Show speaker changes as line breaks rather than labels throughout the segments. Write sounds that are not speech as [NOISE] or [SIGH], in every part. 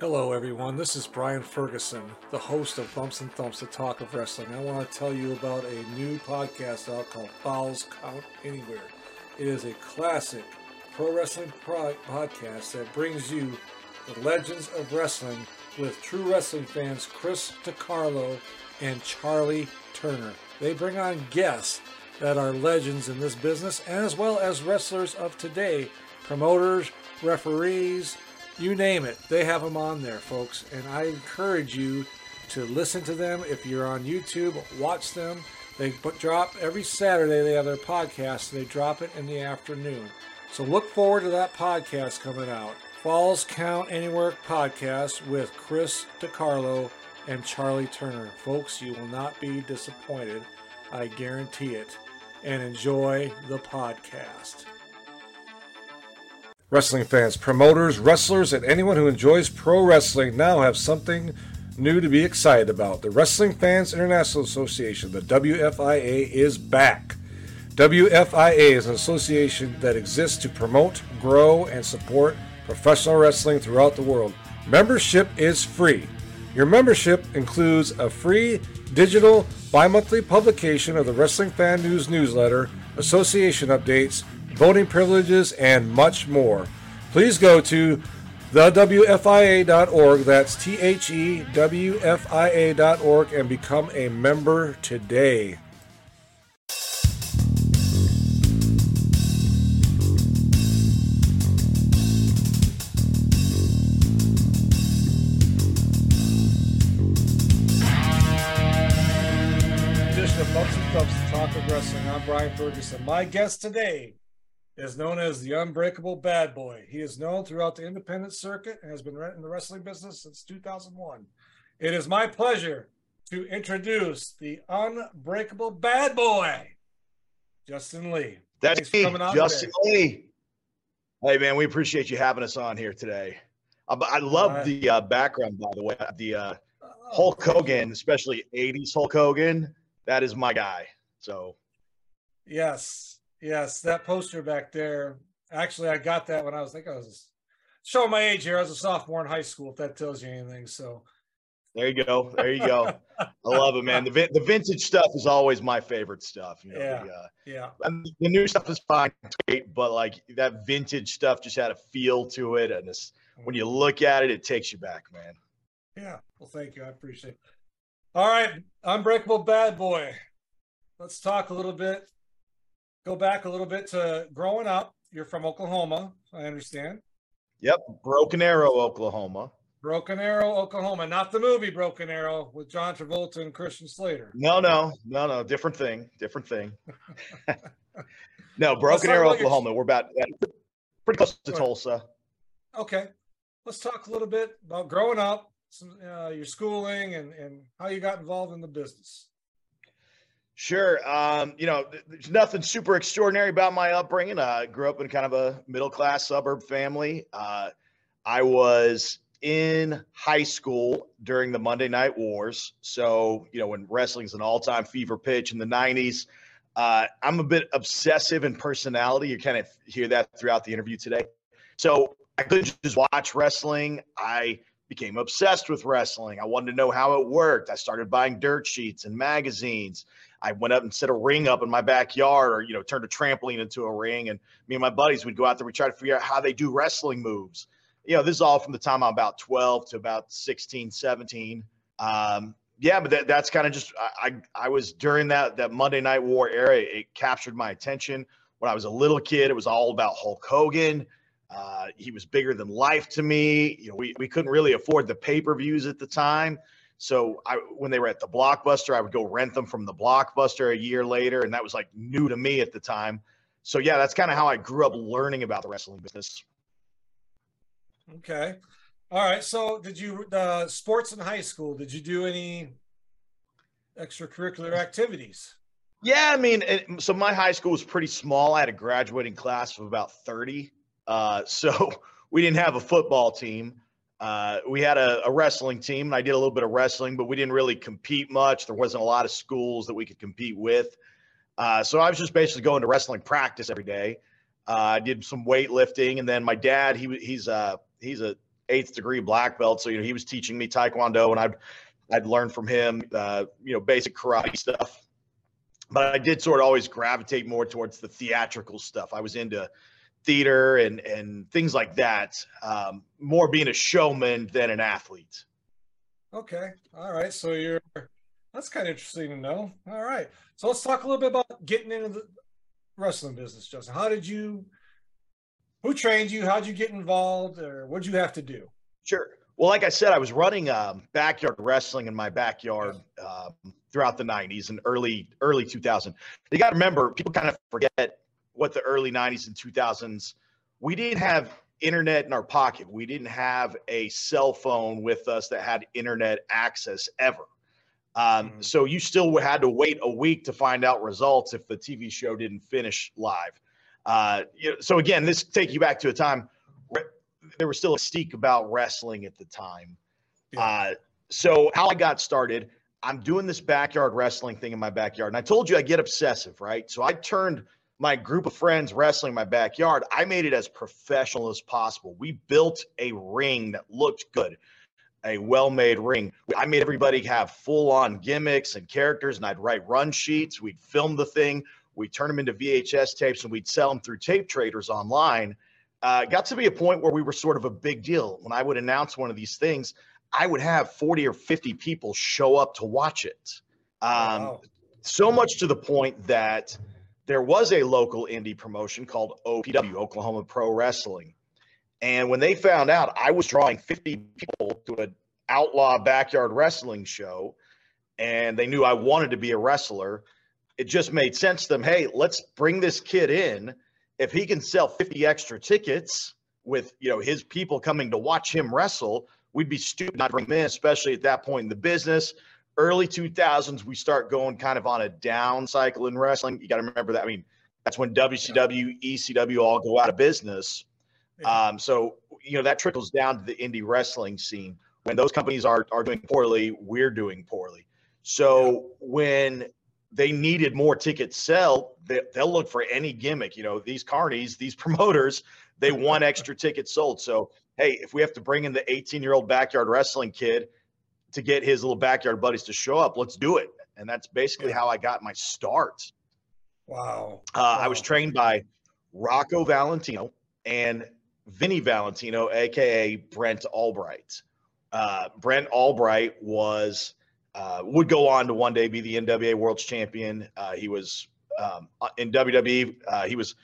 Hello, everyone. This is Brian Ferguson, the host of Bumps and Thumps, the talk of wrestling. I want to tell you about a new podcast out called Falls Count Anywhere. It is a classic pro wrestling pro- podcast that brings you the legends of wrestling with true wrestling fans Chris DiCarlo and Charlie Turner. They bring on guests that are legends in this business, as well as wrestlers of today, promoters, referees, you name it. They have them on there, folks. And I encourage you to listen to them. If you're on YouTube, watch them. They drop every Saturday. They have their podcast. They drop it in the afternoon. So look forward to that podcast coming out. Falls Count Anywhere podcast with Chris DiCarlo and Charlie Turner. Folks, you will not be disappointed. I guarantee it. And enjoy the podcast. Wrestling fans, promoters, wrestlers, and anyone who enjoys pro wrestling now have something new to be excited about. The Wrestling Fans International Association, the WFIA, is back. WFIA is an association that exists to promote, grow, and support professional wrestling throughout the world. Membership is free. Your membership includes a free digital bi monthly publication of the Wrestling Fan News newsletter, association updates, voting privileges, and much more. Please go to thewfia.org, that's T H E W F I A.org, and become a member today. Of Bumps and Thumps, the talk of wrestling. I'm Brian Ferguson. My guest today is known as the Unbreakable Bad Boy. He is known throughout the independent circuit and has been in the wrestling business since 2001. It is my pleasure to introduce the Unbreakable Bad Boy, Justin Lee.
That's
Thanks for
me,
coming on
Justin
today.
Lee. Hey, man, we appreciate you having us on here today. But I love
Alright.
the uh, background, by the way. The uh,
Oh,
Hulk Hogan, especially 80s Hulk Hogan, that is my guy. So,
Yes, yes, that poster back there. Actually, I got that when I was I think I was showing my age here. I was a sophomore in high school. If that tells you anything, so
there you go. There you go. [LAUGHS] I love it, man. The, vin- the vintage stuff is always my favorite stuff. You know,
Yeah.
the, uh,
yeah,
and the new stuff is fine, great, but like that vintage stuff just had a feel to it. And it's, when you look at it, it takes you back, man.
yeah. Well, thank you. I appreciate. it. All right, Unbreakable Bad Boy. Let's talk a little bit. Go back a little bit to growing up. You're from Oklahoma, I understand.
Yep. Broken Arrow, Oklahoma.
Broken Arrow, Oklahoma, not the movie Broken Arrow with John Travolta and Christian Slater.
No, no, no, no. Different thing. Different thing. [LAUGHS] no, Broken Arrow,
about your-
Oklahoma. We're about pretty close to Tulsa.
Okay, let's talk a little bit about growing up, some, uh, your schooling, and and how you got involved in the business.
Sure. Um, you know, there's nothing super extraordinary about my upbringing. I grew up in kind of a middle class suburb family. Uh, I was in high school during the Monday Night Wars. So, you know, when wrestling's an all time fever pitch in the 90s, uh, I'm a bit obsessive in personality. You kind of hear that throughout the interview today. So, I couldn't just watch wrestling. I became obsessed with wrestling. I wanted to know how it worked. I started buying dirt sheets and magazines. I went up and set a ring up in my backyard or, you know, turned a trampoline into a ring. And me and my buddies would go out there, we try to figure out how they do wrestling moves. You know, this is all from the time I'm about 12 to about 16, 17. Um, yeah, but that, that's kind of just, I, I, was during that, that Monday Night War era, it captured my attention. When I was a little kid, it was all about Hulk Hogan. Uh, he was bigger than life to me. You know, we, we couldn't really afford the pay-per-views at the time. So I, when they were at the Blockbuster, I would go rent them from the Blockbuster a year later, and that was like new to me at the time. So yeah, that's kind of how I grew up learning about the wrestling business.
Okay, all right. So, did you uh, sports in high school? Did you do any extracurricular activities?
Yeah, I mean, it, so my high school was pretty small. I had a graduating class of about 30. Uh, [LAUGHS] so we didn't have a football team. Uh, we had a, a wrestling team, and I did a little bit of wrestling, but we didn't really compete much. There wasn't a lot of schools that we could compete with. Uh, so I was just basically going to wrestling practice every day. Uh, I did some weightlifting, and then my dad, he he's a he's a eighth degree black belt. So you know he was teaching me taekwondo, and I'd I'd learn from him, uh, you know, basic karate stuff. But I did sort of always gravitate more towards the theatrical stuff. I was into theater and and things like that. Um, more being a showman than an athlete.
Okay, all right. So you're that's kind of interesting to know. All right, so let's talk a little bit about getting into the wrestling business, Justin. How did you? Who trained you? How'd you get involved, or what'd you have to do?
Sure. Well, like I said, I was running um, backyard wrestling in my backyard um, throughout the '90s and early early 2000. You got to remember, people kind of forget what the early 90s and 2000s. We didn't have internet in our pocket. We didn't have a cell phone with us that had internet access ever. Um, mm. So you still had to wait a week to find out results if the TV show didn't finish live. Uh, you know, so again, this take you back to a time there was still a mystique about wrestling at the time. Yeah. Uh, so how I got started, I'm doing this backyard wrestling thing in my backyard, and I told you I get obsessive, right? So I turned my group of friends wrestling in my backyard. I made it as professional as possible. We built a ring that looked good a well-made ring. I made everybody have full-on gimmicks and characters, and I'd write run sheets. We'd film the thing. We'd turn them into VHS tapes, and we'd sell them through tape traders online. Uh, got to be a point where we were sort of a big deal. When I would announce one of these things, I would have 40 or 50 people show up to watch it. Um, wow. So much to the point that there was a local indie promotion called OPW, Oklahoma Pro Wrestling. And when they found out I was drawing 50 people to an outlaw backyard wrestling show, and they knew I wanted to be a wrestler, it just made sense to them. Hey, let's bring this kid in. If he can sell 50 extra tickets with you know his people coming to watch him wrestle, we'd be stupid not to bring him in, especially at that point in the business. Early 2000s, we start going kind of on a down cycle in wrestling. You got to remember that. I mean, that's when WCW, ECW all go out of business. Um, so you know that trickles down to the indie wrestling scene. When those companies are are doing poorly, we're doing poorly. So when they needed more tickets sell, they, will look for any gimmick. You know, these carnies, these [LAUGHS] promoters, they want extra tickets sold. So hey, if we have to bring in the 18 year old backyard wrestling kid to get his little backyard buddies to show up, let's do it. And that's basically how I got my start.
Wow.
Uh, wow. I was trained by Rocco Valentino and Vinny Valentino, aka Brent Albright. Uh, Brent Albright was uh, would go on to one day be the NWA World Champion. Uh, he was um, in WWE. Uh, he was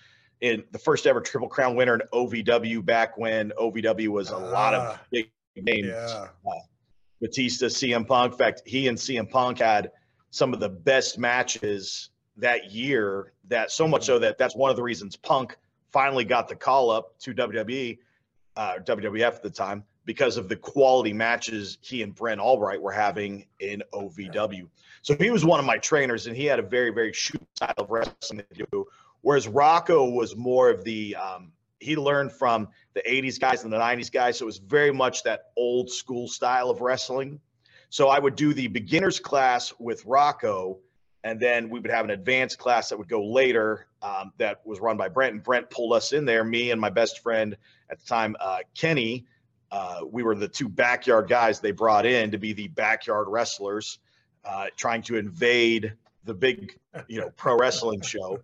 in the first ever Triple Crown winner in OVW back when OVW was a lot of ah, big names. Yeah. Batista, CM Punk. In fact, he and CM Punk had some of the best matches that year. That so much so that that's one of the reasons Punk finally got the call up to WWE, uh, WWF at the time, because of the quality matches he and Brent Albright were having in OVW. So he was one of my trainers, and he had a very, very shoot style of wrestling to do. Whereas Rocco was more of the um, he learned from the 80s guys and the 90s guys. So it was very much that old school style of wrestling. So I would do the beginners class with Rocco, and then we would have an advanced class that would go later um, that was run by Brent. And Brent pulled us in there, me and my best friend at the time, uh, Kenny. Uh, we were the two backyard guys they brought in to be the backyard wrestlers, uh, trying to invade the big, you know, pro wrestling show.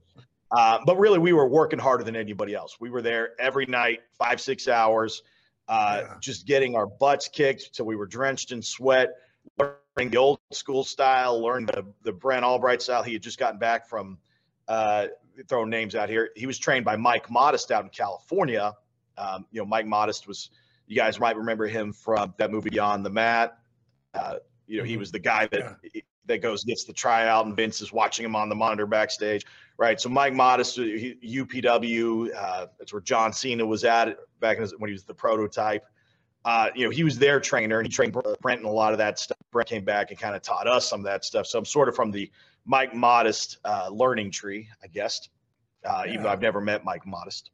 Uh, but really, we were working harder than anybody else. We were there every night, five, six hours, uh, yeah. just getting our butts kicked till we were drenched in sweat learning the old school style, learned the, the Brent Albright style. He had just gotten back from uh, throwing names out here. He was trained by Mike Modest out in California. Um, you know, Mike Modest was, you guys might remember him from that movie Beyond the Mat. Uh, you know, he mm-hmm. was the guy that yeah. that goes gets the tryout, and Vince is watching him on the monitor backstage, right? So Mike Modest, UPW, uh, that's where John Cena was at back when he was the prototype uh, you know, he was their trainer and he trained Brent and a lot of that stuff. Brent came back and kind of taught us some of that stuff. So I'm sort of from the Mike Modest uh, learning tree, I guess, uh, yeah. even though I've never met Mike Modest.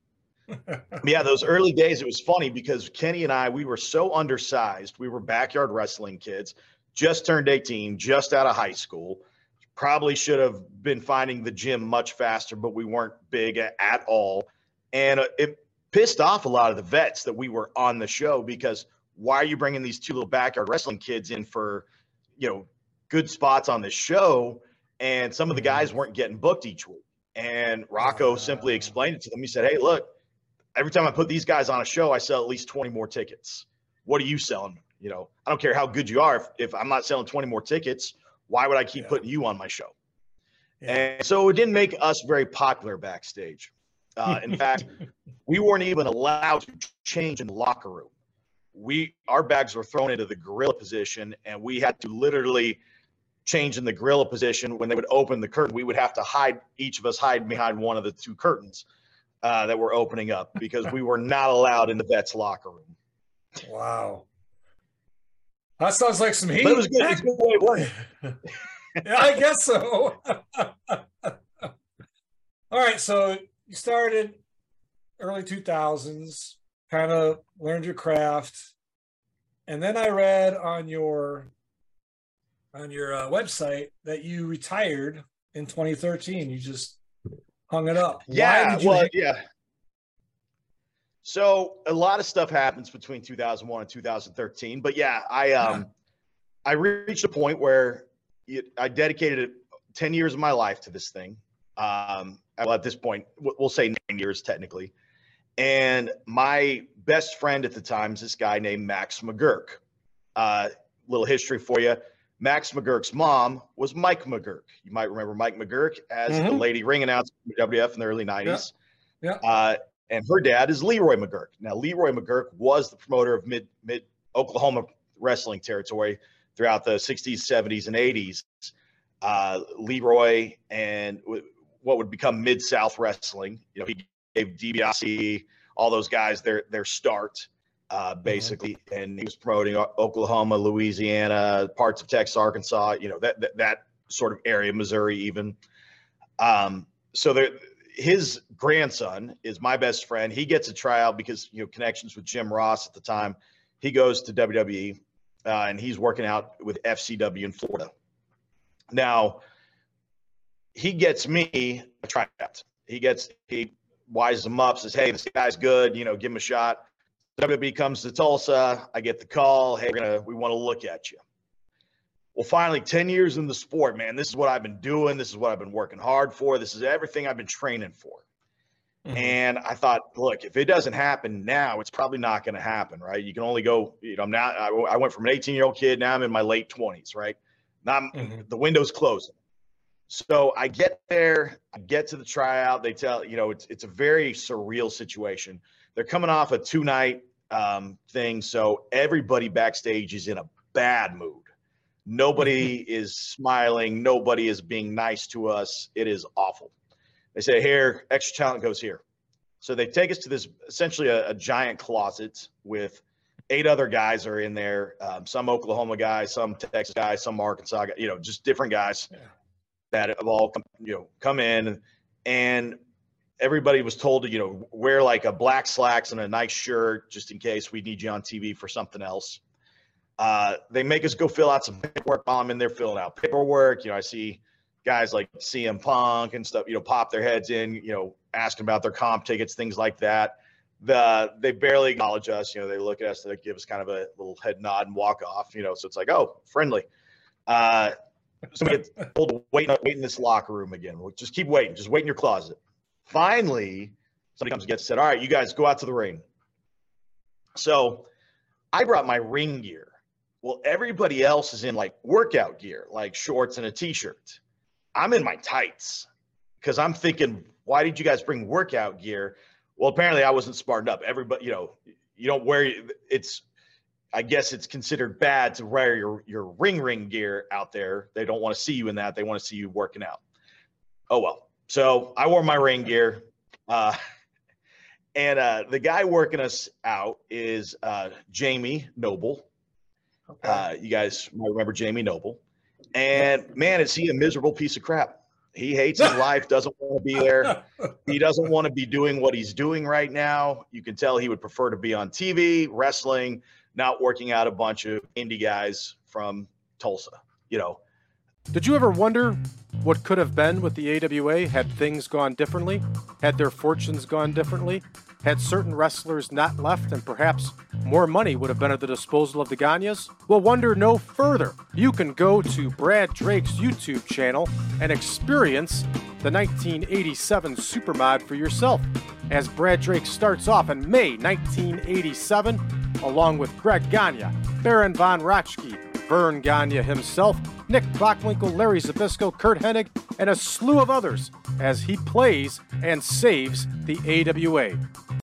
[LAUGHS] yeah, those early days, it was funny because Kenny and I, we were so undersized. We were backyard wrestling kids, just turned 18, just out of high school. Probably should have been finding the gym much faster, but we weren't big at all. And uh, it pissed off a lot of the vets that we were on the show because why are you bringing these two little backyard wrestling kids in for, you know, good spots on this show? And some of the guys weren't getting booked each week. And Rocco simply explained it to them. He said, Hey, look, every time I put these guys on a show, I sell at least 20 more tickets. What are you selling? You know, I don't care how good you are. If, if I'm not selling 20 more tickets, why would I keep yeah. putting you on my show? Yeah. And so it didn't make us very popular backstage. Uh, in [LAUGHS] fact, we weren't even allowed to change in the locker room. We our bags were thrown into the gorilla position, and we had to literally change in the gorilla position when they would open the curtain. We would have to hide each of us hide behind one of the two curtains uh, that were opening up because we were not allowed in the vets locker room.
Wow. That sounds like some heat.
But it was good. It's good way it worked. [LAUGHS]
yeah, I guess so. [LAUGHS] All right, so you started early 2000s, kind of learned your craft. And then I read on your on your uh, website that you retired in 2013. You just hung it up.
Yeah, well, yeah. So a lot of stuff happens between 2001 and 2013, but yeah, I um, I reached a point where it, I dedicated 10 years of my life to this thing. Um, well, at this point, we'll say nine years technically. And my best friend at the time is this guy named Max McGuirk. Uh, little history for you. Max McGuirk's mom was Mike McGuirk. You might remember Mike McGuirk as mm-hmm. the lady ring announcer for WF in the early 90s. Yeah. yeah. Uh, and her dad is Leroy McGuirk. Now, Leroy McGuirk was the promoter of mid mid Oklahoma wrestling territory throughout the 60s, 70s, and 80s. Uh, Leroy and w- what would become Mid South Wrestling. You know, he gave DiBiase, all those guys their their start uh, mm-hmm. basically, mm-hmm. and he was promoting Oklahoma, Louisiana, parts of Texas, Arkansas, you know that that, that sort of area, Missouri even. Um, so there, his grandson is my best friend. He gets a tryout because you know connections with Jim Ross at the time. He goes to WWE, uh, and he's working out with FCW in Florida. Now, he gets me a tryout. He gets he wises him up, says, "Hey, this guy's good. You know, give him a shot." WWE comes to Tulsa. I get the call. Hey, we're gonna we want to look at you. Well, finally, 10 years in the sport, man. This is what I've been doing. This is what I've been working hard for. This is everything I've been training for. Mm-hmm. And I thought, look, if it doesn't happen now, it's probably not going to happen, right? You can only go, you know, I'm now, I, I went from an 18 year old kid, now I'm in my late 20s, right? Now mm-hmm. the window's closing. So I get there, I get to the tryout. They tell, you know, it's, it's a very surreal situation. They're coming off a two night um, thing. So everybody backstage is in a bad mood. Nobody [LAUGHS] is smiling. Nobody is being nice to us. It is awful. They say, here, extra talent goes here. So they take us to this essentially a, a giant closet with eight other guys are in there. Um, some Oklahoma guys, some Texas guys, some Arkansas guys, you know, just different guys yeah. that have all come, you know, come in. And everybody was told to, you know, wear like a black slacks and a nice shirt just in case we need you on TV for something else. Uh, they make us go fill out some paperwork while I'm in there filling out paperwork. You know, I see guys like CM Punk and stuff, you know, pop their heads in, you know, asking about their comp tickets, things like that. The they barely acknowledge us. You know, they look at us, they give us kind of a little head nod and walk off. You know, so it's like, oh, friendly. Uh, so we get told to wait, wait in this locker room again. We'll just keep waiting. Just wait in your closet. Finally, somebody comes and gets said, all right, you guys go out to the ring. So I brought my ring gear. Well, everybody else is in like workout gear, like shorts and a t-shirt. I'm in my tights because I'm thinking, why did you guys bring workout gear? Well, apparently I wasn't smartened up. Everybody, you know, you don't wear it's I guess it's considered bad to wear your your ring ring gear out there. They don't want to see you in that. They want to see you working out. Oh well. So I wore my ring gear. Uh, [LAUGHS] and uh, the guy working us out is uh, Jamie Noble. Okay. Uh, you guys might remember Jamie Noble. And man, is he a miserable piece of crap. He hates his [LAUGHS] life, doesn't want to be there. [LAUGHS] He doesn't want to be doing what he's doing right now. You can tell he would prefer to be on TV, wrestling, not working out a bunch of indie guys from Tulsa, you know.
Did you ever wonder what could have been with the AWA had things gone differently, had their fortunes gone differently, had certain wrestlers not left and perhaps more money would have been at the disposal of the Gagnes? Well, wonder no further. You can go to Brad Drake's YouTube channel and experience the 1987 Supermod for yourself as Brad Drake starts off in May 1987 along with Greg Gagne, Baron von Raschke, Verne Gagne himself, Nick Bockwinkel, Larry Zbyszko, Curt Hennig, and a slew of others as he plays and saves the AWA.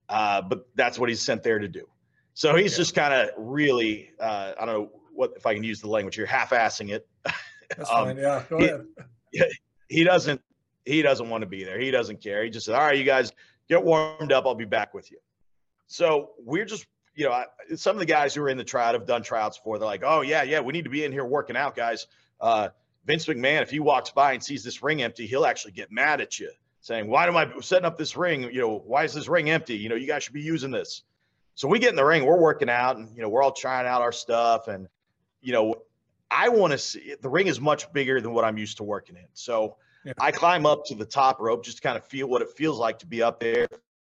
Uh, but that's what he's sent there to do. So he's yeah. just kind of really, uh, I don't know what if I can use the language here, half-assing it.
That's [LAUGHS] um, fine. Yeah, go he, ahead. [LAUGHS]
He doesn't. He doesn't want to be there. He doesn't care. He just said, "All right, you guys get warmed up. I'll be back with you." So we're just you know, I, some of the guys who are in the tryout have done tryouts before. They're like, oh, yeah, yeah, we need to be in here working out, guys. Uh, Vince McMahon, if he walks by and sees this ring empty, he'll actually get mad at you, saying, why am I setting up this ring? You know, why is this ring empty? You know, you guys should be using this. So we get in the ring, we're working out, and, you know, we're all trying out our stuff. And, you know, I want to see the ring is much bigger than what I'm used to working in. So yeah. I climb up to the top rope just to kind of feel what it feels like to be up there,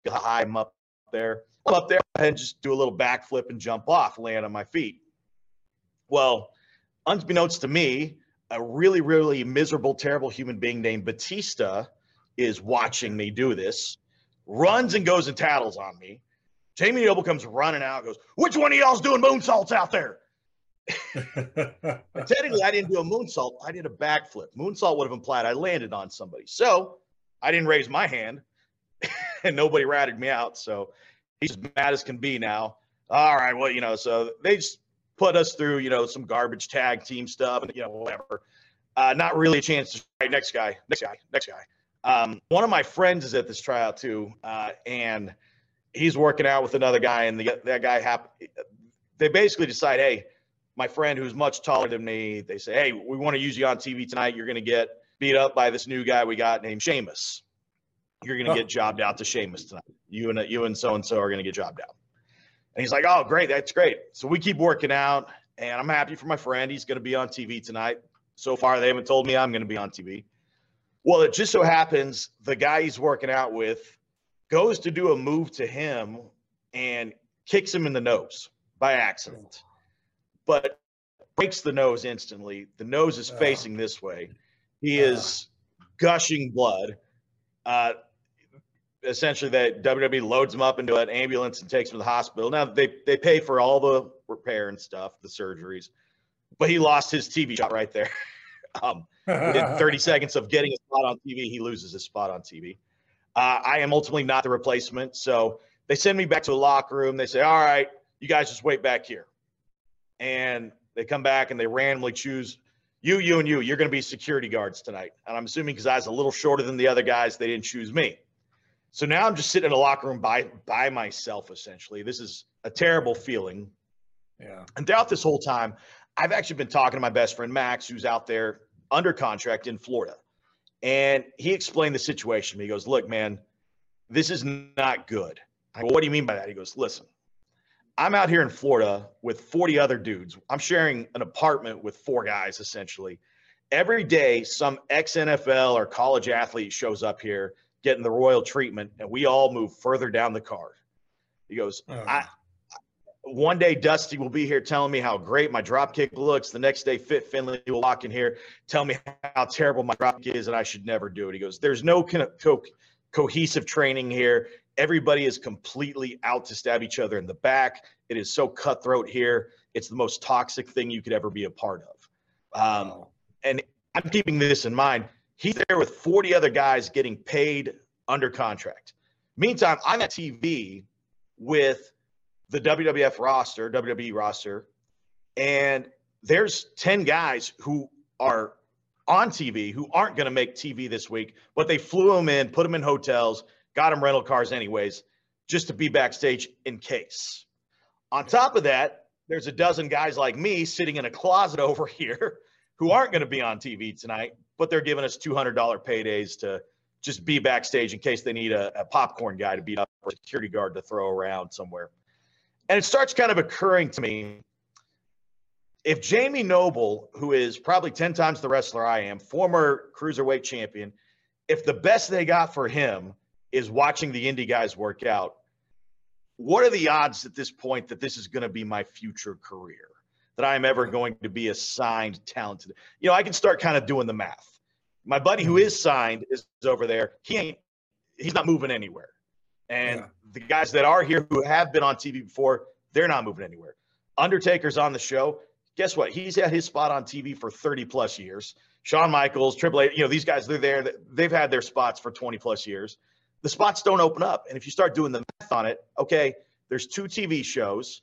how high I'm up there up there and just do a little backflip and jump off, land on my feet. Well, unbeknownst to me, a really, really miserable, terrible human being named Batista is watching me do this, runs and goes and tattles on me. Jamie Noble comes running out, goes, Which one of y'all's doing moonsaults out there? [LAUGHS] technically, I didn't do a moonsault. I did a backflip. Moonsault would have implied I landed on somebody. So I didn't raise my hand [LAUGHS] [LAUGHS] and nobody ratted me out. So he's as mad as can be now. All right, well, you know, so they just put us through, you know, some garbage tag team stuff and you know whatever. Uh, not really a chance to. Right, next guy, next guy, next guy. Um, one of my friends is at this tryout too, uh, and he's working out with another guy, and the, that guy hap- They basically decide, hey, my friend who's much taller than me, they say, hey, we want to use you on TV tonight. You're going to get beat up by this new guy we got named Sheamus you're going to get jobbed out to Sheamus tonight. You and you and so and so are going to get jobbed out. And he's like, oh, great, that's great. So we keep working out, and I'm happy for my friend. He's going to be on TV tonight. So far, they haven't told me I'm going to be on TV. Well, it just so happens the guy he's working out with goes to do a move to him and kicks him in the nose by accident, but breaks the nose instantly. The nose is facing this way. He is gushing blood. Uh, essentially that WWE loads him up into an ambulance and takes him to the hospital. Now they they pay for all the repair and stuff, the surgeries, but he lost his TV shot right there. [LAUGHS] um, within [LAUGHS] 30 seconds of getting a spot on TV, he loses his spot on TV. Uh, I am ultimately not the replacement, so they send me back to a locker room. They say, "All right, you guys just wait back here," and they come back and they randomly choose you, you, and you. You're going to be security guards tonight. And I'm assuming because I was a little shorter than the other guys, they didn't choose me. So now I'm just sitting in a locker room by by myself essentially. This is a terrible feeling.
Yeah.
And throughout this whole time, I've actually been talking to my best friend Max, who's out there under contract in Florida. And he explained the situation to me. He goes, Look, man, this is not good. I go, What do you mean by that? He goes, Listen, I'm out here in Florida with 40 other dudes. I'm sharing an apartment with four guys essentially. Every day, some ex NFL or college athlete shows up here getting the royal treatment, and we all move further down the card. He goes, oh. I one day Dusty will be here telling me how great my drop kick looks. The next day, Fit Finlay will walk in here, tell me how terrible my drop kick is, and I should never do it. He goes, There's no co- co- cohesive training here. Everybody is completely out to stab each other in the back. It is so cutthroat here. It's the most toxic thing you could ever be a part of. Um. And I'm keeping this in mind. He's there with 40 other guys getting paid under contract. Meantime, I'm at TV with the WWF roster, WWE roster, and there's 10 guys who are on TV who aren't going to make TV this week, but they flew them in, put them in hotels, got them rental cars anyways, just to be backstage in case. On top of that, there's a dozen guys like me sitting in a closet [LAUGHS] over here who aren't going to be on TV tonight, but they're giving us $200 paydays to just be backstage in case they need a, a popcorn guy to beat up or a security guard to throw around somewhere. And it starts kind of occurring to me if Jamie Noble, who is probably 10 times the wrestler I am, former cruiserweight champion, if the best they got for him is watching the indie guys work out, what are the odds at this point that this is going to be my future career? That I am ever going to be assigned talented? You know, I can start kind of doing the math. My buddy who mm-hmm. is signed is over there. He ain't, he's not moving anywhere. And yeah. the guys that are here who have been on TV before, they're not moving anywhere. Undertaker's on the show. Guess what? He's had his spot on TV for 30 plus years. Shawn Michaels, Triple H, you know, these guys, they're there. They've had their spots for 20 plus years. The spots don't open up. And if you start doing the math on it, okay, there's two TV shows.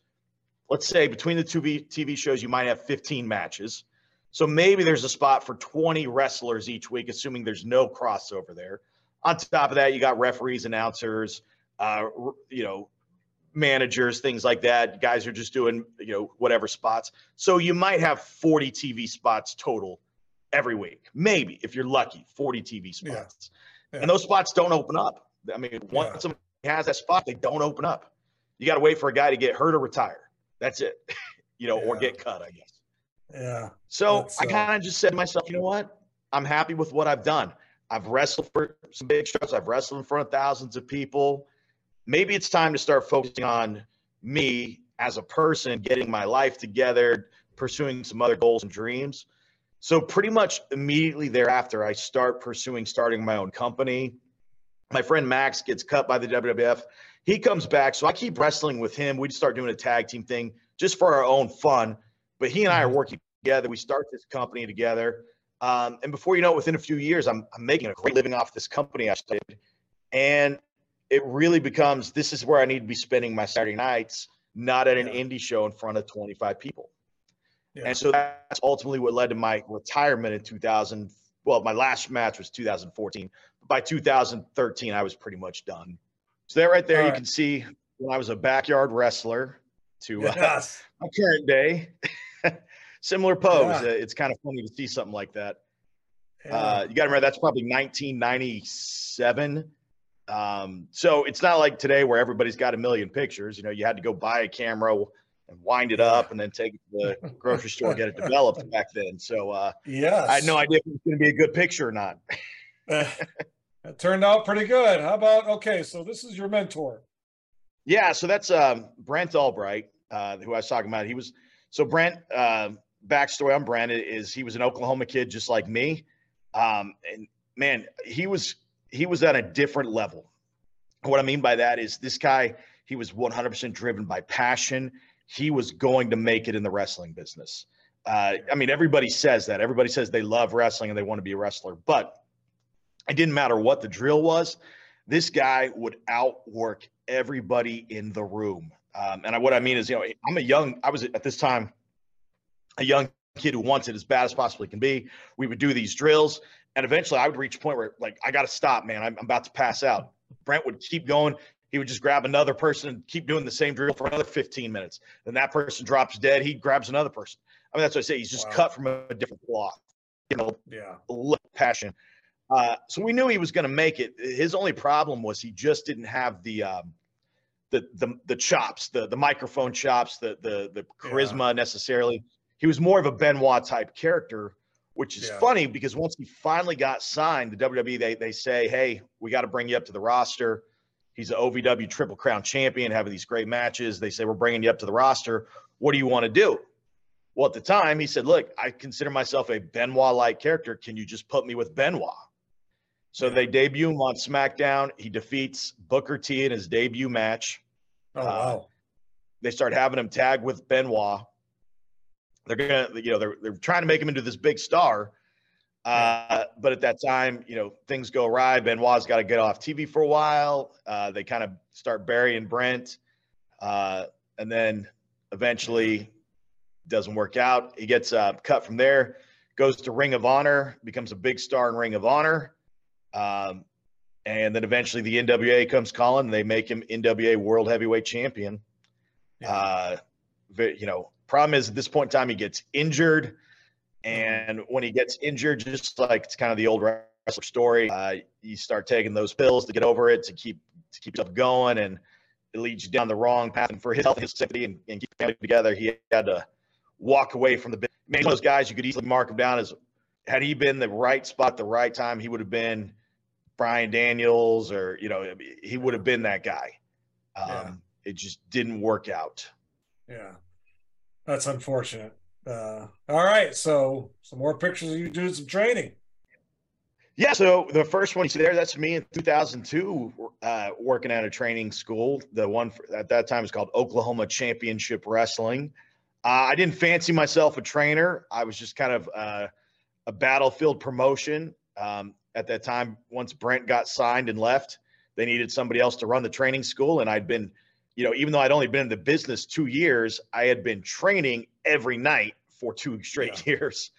Let's say between the two TV shows, you might have 15 matches. So maybe there's a spot for 20 wrestlers each week, assuming there's no crossover there. On top of that, you got referees, announcers, uh, you know, managers, things like that. Guys are just doing, you know, whatever spots. So you might have 40 TV spots total every week. Maybe if you're lucky, 40 TV spots. Yeah. Yeah. And those spots don't open up. I mean, once yeah. somebody has that spot, they don't open up. You got to wait for a guy to get hurt or retire. That's it. [LAUGHS] you know, or get cut, I guess.
Yeah.
So I uh kind of just said to myself, you know what? I'm happy with what I've done. I've wrestled for some big shows. I've wrestled in front of thousands of people maybe it's time to start focusing on me as a person, getting my life together, pursuing some other goals and dreams. So pretty much immediately thereafter, I start pursuing starting my own company. My friend Max gets cut by the WWF. He comes back, so I keep wrestling with him. We start doing a tag team thing just for our own fun. But he and I are mm-hmm. working together. We start this company together. Um, and before you know it, within a few years, I'm, I'm making a great living off this company I started. And it really becomes this is where I need to be spending my Saturday nights, not at an yeah. indie show in front of 25 people. Yeah. And so that's ultimately what led to my retirement in 2000. Well, my last match was 2014. By 2013, I was pretty much done. So there, right there, All you right. can see when I was a backyard wrestler to yes. uh, [LAUGHS] my current day. [LAUGHS] Similar pose. Yeah. It's kind of funny to see something like that. Uh, you got to remember that's probably 1997 um, so it's not like today where everybody's got a million pictures. You know, you had to go buy a camera and wind it up and then take it to the grocery store get it developed back then. So uh,
yeah,
I had no idea if it was going to be a good picture or not. [LAUGHS]
it turned out pretty good. How about okay? So this is your mentor.
Yeah, so that's um, Brent Albright, uh, who I was talking about. He was so Brent. Uh, backstory on Brent is he was an Oklahoma kid just like me, um, and man, he was he was at a different level. What I mean by that is this guy, he was 100% driven by passion. He was going to make it in the wrestling business. Uh, I mean, everybody says that. Everybody says they love wrestling and they want to be a wrestler, but it didn't matter what the drill was. This guy would outwork everybody in the room. Um, and I, what I mean is, you know, I'm a young, I was at this time a young kid who wants it as bad as possibly can be. We would do these drills, and eventually I would reach a point where like I got to stop, man. I'm, I'm, about to pass out. Brent would keep going. He would just grab another person and keep doing the same drill for another 15 minutes. Then that person drops dead. He grabs another person. I mean, that's what I say. He's just wow. cut from a different cloth. You know,
yeah,
passion. Uh, so we knew he was going to make it. His only problem was he just didn't have the um, the the the chops, the the microphone chops, the the the charisma yeah. necessarily. He was more of a Benoit type character which is yeah. funny because once he finally got signed, the WWE they they say, "Hey, we got to bring you up to the roster." He's an OVW Triple Crown champion, having these great matches. They say, "We're bringing you up to the roster. What do you want to do?" Well, at the time, he said, "Look, I consider myself a Benoit-like character. Can you just put me with Benoit?" So they debut him on SmackDown. He defeats Booker T in his debut match.
Oh wow! Uh,
they start having him tag with Benoit they're gonna, you know, they're they're trying to make him into this big star. Uh, but at that time, you know, things go awry. Benoit's got to get off TV for a while. Uh, they kind of start burying Brent, uh, and then eventually doesn't work out. He gets uh, cut from there, goes to Ring of Honor, becomes a big star in Ring of Honor, um, and then eventually the NWA comes calling. And they make him NWA World Heavyweight Champion. Yeah. Uh, you know, Problem is, at this point in time, he gets injured. And when he gets injured, just like it's kind of the old wrestler story, uh, you start taking those pills to get over it, to keep to keep stuff going, and it leads you down the wrong path. And for his health and his safety and, and keep family together, he had to walk away from the business. Maybe those guys you could easily mark him down as had he been the right spot, the right time, he would have been Brian Daniels, or you know, he would have been that guy. Um, yeah. It just didn't work out.
Yeah, that's unfortunate. Uh, all right, so some more pictures of you doing some training.
Yeah, so the first one you see there, that's me in 2002, uh, working at a training school. The one for, at that time was called Oklahoma Championship Wrestling. Uh, I didn't fancy myself a trainer. I was just kind of uh, a battlefield promotion. Um, at that time, once Brent got signed and left, they needed somebody else to run the training school. And I'd been, you know, even though I'd only been in the business two years, I had been training every night for two straight yeah. years,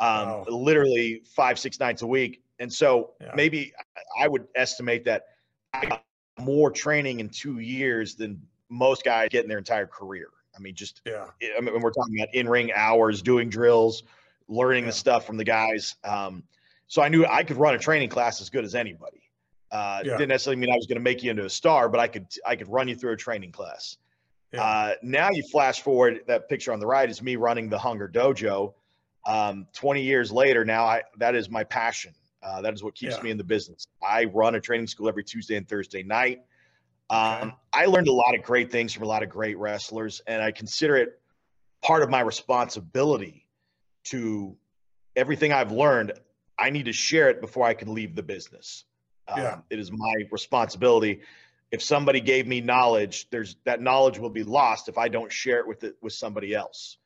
um, wow. literally five, six nights a week. And so yeah. maybe I would estimate that I got more training in two years than most guys get in their entire career. I mean, just yeah. I mean, we're talking about in ring hours, doing drills, learning yeah. the stuff from the guys. Um, so I knew I could run a training class as good as anybody. Uh, yeah. Didn't necessarily mean I was going to make you into a star, but I could I could run you through a training class. Yeah. Uh, now you flash forward, that picture on the right is me running the Hunger Dojo. Um, 20 years later, now I that is my passion. Uh, that is what keeps yeah. me in the business. I run a training school every Tuesday and Thursday night. Um. I learned a lot of great things from a lot of great wrestlers, and I consider it part of my responsibility to everything I've learned. I need to share it before I can leave the business. Um, yeah. it is my responsibility. If somebody gave me knowledge, there's that knowledge will be lost if I don't share it with it with somebody else.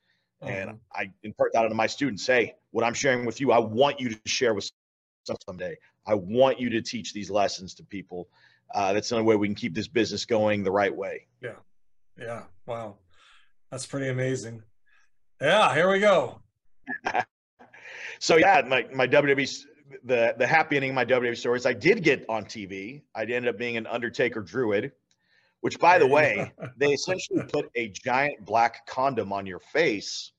Mm-hmm. And I impart that onto my students. Hey, what I'm sharing with you, I want you to share with some someday. I want you to teach these lessons to people. Uh, that's the only way we can keep this business going the right way.
Yeah. Yeah. Wow. That's pretty amazing. Yeah. Here we go. [LAUGHS]
so yeah, my, my WWE, the, the happy ending of my WWE stories, I did get on TV. I ended up being an Undertaker Druid, which by the way, they essentially put a giant black condom on your face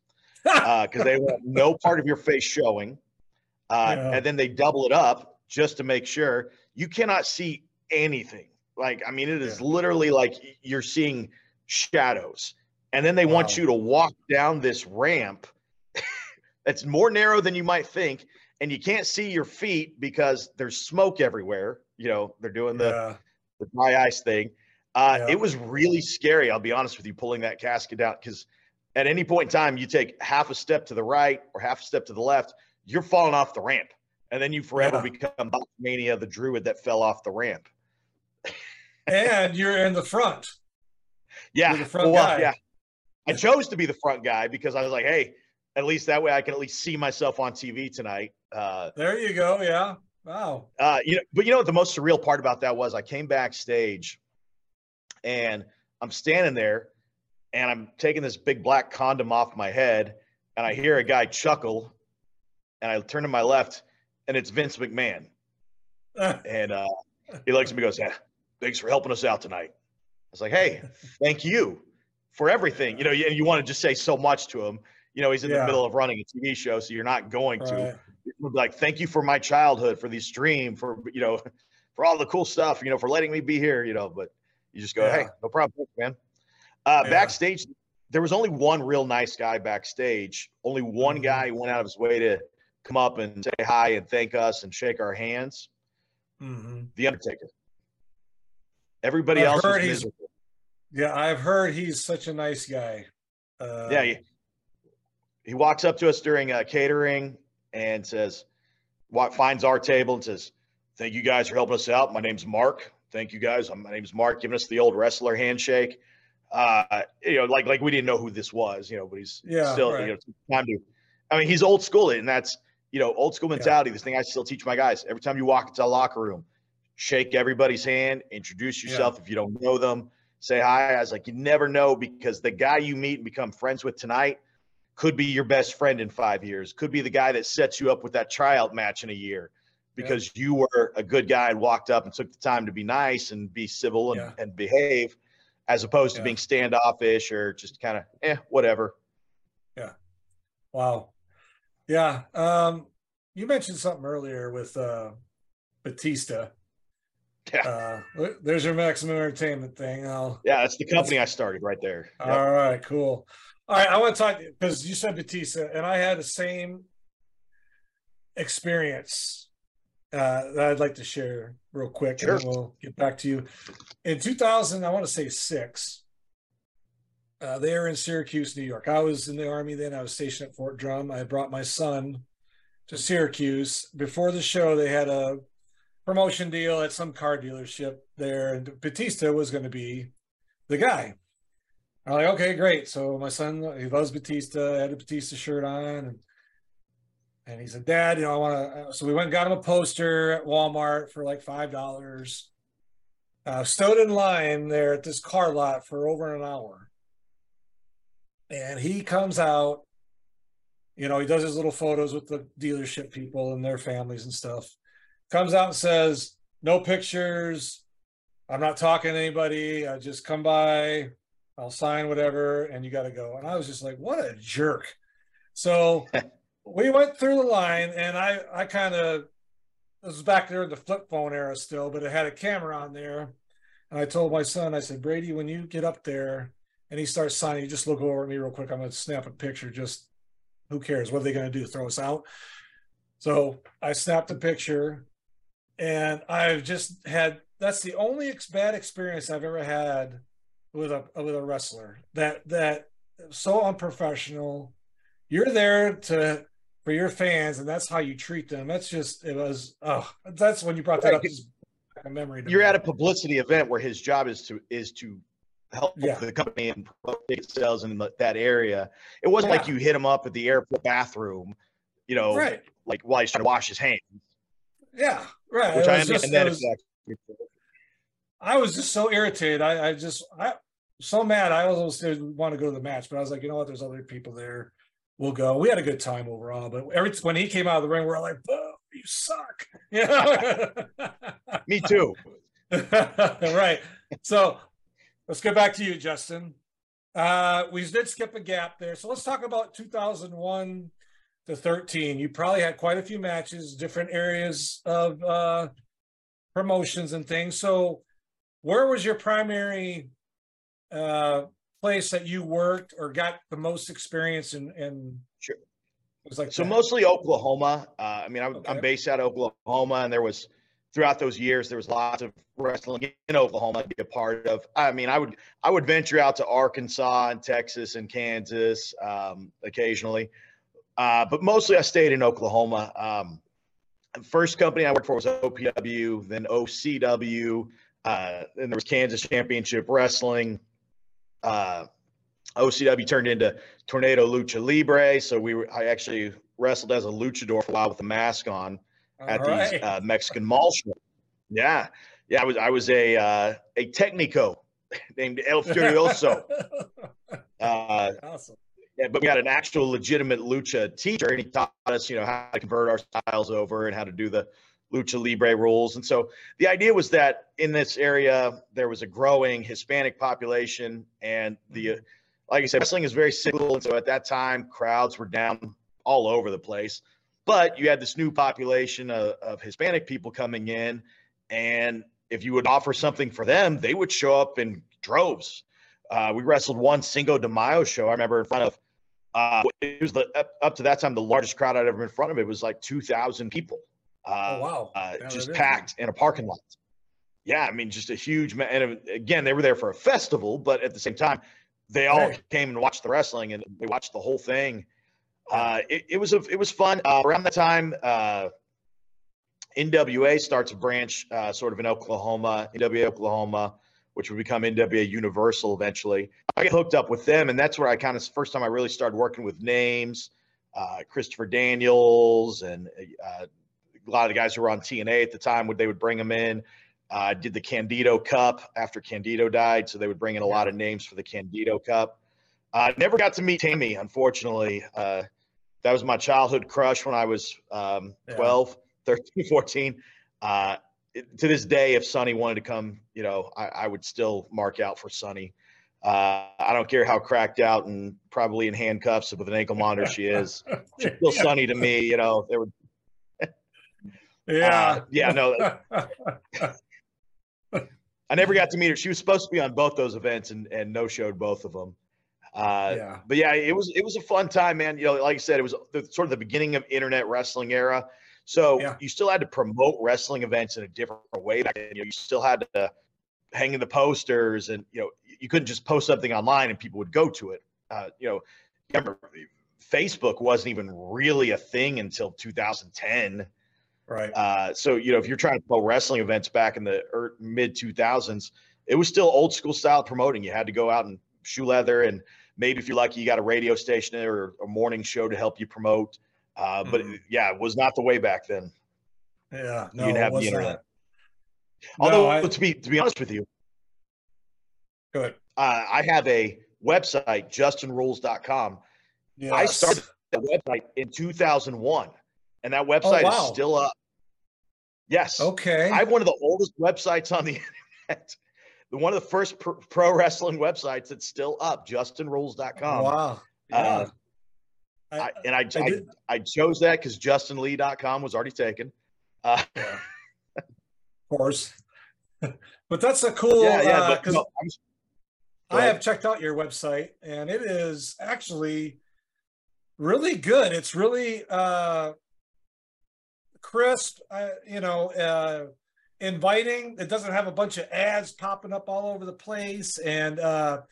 because [LAUGHS] uh, they want no part of your face showing. Uh, yeah. And then they double it up just to make sure you cannot see anything. Like, I mean, it is yeah. literally like you're seeing shadows. And then they wow. want you to walk down this ramp that's more narrow than you might think. And you can't see your feet because there's smoke everywhere. You know, they're doing the, yeah. the dry ice thing. Uh, yeah. It was really scary. I'll be honest with you, pulling that casket out because at any point in time, you take half a step to the right or half a step to the left, you're falling off the ramp. And then you forever yeah. become Mania, the druid that fell off the ramp.
and you're in the front.
Yeah. You're the front well, guy. Yeah. I chose to be the front guy because I was like, hey, at least that way I can at least see myself on TV tonight. Uh,
there you go. Yeah. Wow.
Uh, you know, but you know what the most surreal part about that was? I came backstage and I'm standing there and I'm taking this big black condom off my head and I hear a guy chuckle and I turn to my left, and it's Vince McMahon. [LAUGHS] and uh, he looks at me and goes, Yeah, thanks for helping us out tonight. I was like, Hey, thank you for everything. You know, and you want to just say so much to him. You know, he's in yeah. the middle of running a TV show, so you're not going right. to. Like, thank you for my childhood, for the stream, for, you know, [LAUGHS] for all the cool stuff, you know, for letting me be here, you know, but you just go, yeah. Hey, no problem, man. Uh, yeah. Backstage, there was only one real nice guy backstage. Only one mm-hmm. guy went out of his way to come up and say hi and thank us and shake our hands. Mm-hmm. The Undertaker. Everybody I've else is miserable.
Yeah, I've heard he's such a nice guy.
Uh, yeah, he, walks up to us during uh, catering and says, what finds our table and says, "Thank you guys for helping us out. My name's Mark. Thank you guys. My name's Mark. Giving us the old wrestler handshake. Uh, you know, like like we didn't know who this was, you know, but he's yeah, still right. you know time to. I mean, he's old school, and that's you know, old school mentality. Yeah. This thing I still teach my guys. Every time you walk into a locker room, shake everybody's hand, introduce yourself yeah. if you don't know them, say hi. I was like, you never know because the guy you meet and become friends with tonight could be your best friend in five years, could be the guy that sets you up with that tryout match in a year because yeah. you were a good guy and walked up and took the time to be nice and be civil and, and behave as opposed to being standoffish or just kind of, eh, whatever.
Yeah. Wow. Yeah. Um, you mentioned something earlier with uh, Batista. Yeah. Uh, there's your maximum entertainment thing. I'll,
yeah, that's the company I started right there.
Yep. All right, cool. All right, I want to talk because you said Batista, and I had the same experience uh, that I'd like to share real quick, sure. and we'll get back to you. In 2000, I want to say six, uh, they are in Syracuse, New York. I was in the army then. I was stationed at Fort Drum. I brought my son to Syracuse. Before the show, they had a promotion deal at some car dealership there, and Batista was going to be the guy. I'm like, okay, great. So my son, he loves Batista. Had a Batista shirt on, and and he said, Dad, you know, I want to. So we went and got him a poster at Walmart for like five dollars. Uh, stood in line there at this car lot for over an hour, and he comes out. You know, he does his little photos with the dealership people and their families and stuff. Comes out and says, "No pictures. I'm not talking to anybody. I just come by. I'll sign whatever, and you got to go." And I was just like, "What a jerk!" So [LAUGHS] we went through the line, and I I kind of this was back there in the flip phone era still, but it had a camera on there. And I told my son, I said, Brady, when you get up there and he starts signing, you just look over at me real quick. I'm going to snap a picture. Just who cares? What are they going to do? Throw us out? So I snapped a picture, and I've just had that's the only bad experience I've ever had with a with a wrestler. That that so unprofessional. You're there to for your fans, and that's how you treat them. That's just it was. Oh, that's when you brought that right. up. A memory.
You're me. at a publicity event where his job is to is to help yeah. the company and promote sales in that area. It wasn't yeah. like you hit him up at the airport bathroom, you know,
right.
like while he's trying to wash his hands.
Yeah, right.
Which I understand that was,
I was just so irritated. I, I just I so mad. I almost didn't want to go to the match, but I was like, you know what? There's other people there we'll go. We had a good time overall, but every when he came out of the ring, we are like, you suck." [LAUGHS] Yeah, [LAUGHS]
me too. [LAUGHS]
right. So let's get back to you, Justin. Uh, we did skip a gap there, so let's talk about 2001 to 13. You probably had quite a few matches, different areas of uh, promotions and things. So, where was your primary uh, place that you worked or got the most experience in? in
sure. Was like so that? mostly Oklahoma. Uh, I mean, I'm, okay. I'm based out of Oklahoma, and there was throughout those years there was lots of wrestling in Oklahoma to be a part of. I mean, I would I would venture out to Arkansas and Texas and Kansas um, occasionally, uh, but mostly I stayed in Oklahoma. Um, first company I worked for was OPW, then OCW, uh, then there was Kansas Championship Wrestling uh, OCW turned into Tornado Lucha Libre. So we were, I actually wrestled as a luchador for a while with a mask on at right. these uh, Mexican mall shows. Yeah, yeah. I was I was a uh, a Tecnico [LAUGHS] named El Furioso. [LAUGHS] uh, awesome. Yeah, but we had an actual legitimate lucha teacher, and he taught us, you know, how to convert our styles over and how to do the lucha libre rules. And so the idea was that in this area there was a growing Hispanic population, and the mm-hmm. like I said, wrestling is very cyclical. And so at that time, crowds were down all over the place. But you had this new population of, of Hispanic people coming in, and if you would offer something for them, they would show up in droves. Uh, we wrestled one Cinco de Mayo show. I remember in front of uh, it was the up, up to that time the largest crowd I'd ever been in front of. It was like two thousand people.
Uh, oh, wow.
Uh, just packed in a parking lot. Yeah, I mean, just a huge. And again, they were there for a festival, but at the same time, they all came and watched the wrestling and they watched the whole thing. Uh, it, it, was a, it was fun. Uh, around that time, uh, NWA starts a branch uh, sort of in Oklahoma, NWA Oklahoma, which would become NWA Universal eventually. I get hooked up with them, and that's where I kind of first time I really started working with names, uh, Christopher Daniels and uh, a lot of the guys who were on TNA at the time would they would bring them in. Uh, did the Candido Cup after Candido died, so they would bring in a lot of names for the Candido Cup. Uh, never got to meet Tammy, unfortunately. Uh, that was my childhood crush when I was um, 12, yeah. 13, [LAUGHS] 14. Uh, it, to this day, if Sunny wanted to come, you know, I, I would still mark out for Sunny. Uh, I don't care how cracked out and probably in handcuffs with an ankle monitor she is. [LAUGHS] She's still Sunny to me. You know, there were
yeah.
Uh, yeah, no. [LAUGHS] I never got to meet her. She was supposed to be on both those events and, and no showed both of them. Uh, yeah. But yeah, it was it was a fun time, man. You know, like I said, it was the, sort of the beginning of internet wrestling era. So yeah. you still had to promote wrestling events in a different way back then. You know, you still had to hang in the posters, and you know, you couldn't just post something online and people would go to it. Uh, you know, remember Facebook wasn't even really a thing until 2010.
Right.
Uh, so you know, if you're trying to promote wrestling events back in the mid 2000s, it was still old school style promoting. You had to go out and shoe leather, and maybe if you're lucky, you got a radio station or a morning show to help you promote. Uh, but mm-hmm. yeah, it was not the way back then.
Yeah,
no, you didn't have the internet. Although I, to be to be honest with you,
good.
Uh, I have a website, justinrules.com. Yes. I started that website in 2001, and that website oh, wow. is still up. Yes.
Okay.
I have one of the oldest websites on the internet. [LAUGHS] One of the first pro, pro wrestling websites that's still up, justinrules.com.
Wow.
Yeah. Uh, I, and I, I, I, I, chose that because justinlee.com was already taken. Uh,
yeah. of course. [LAUGHS] but that's a cool.
Yeah, yeah. Uh, no,
I have checked out your website and it is actually really good. It's really uh, crisp, uh, you know, uh, inviting. It doesn't have a bunch of ads popping up all over the place. And uh,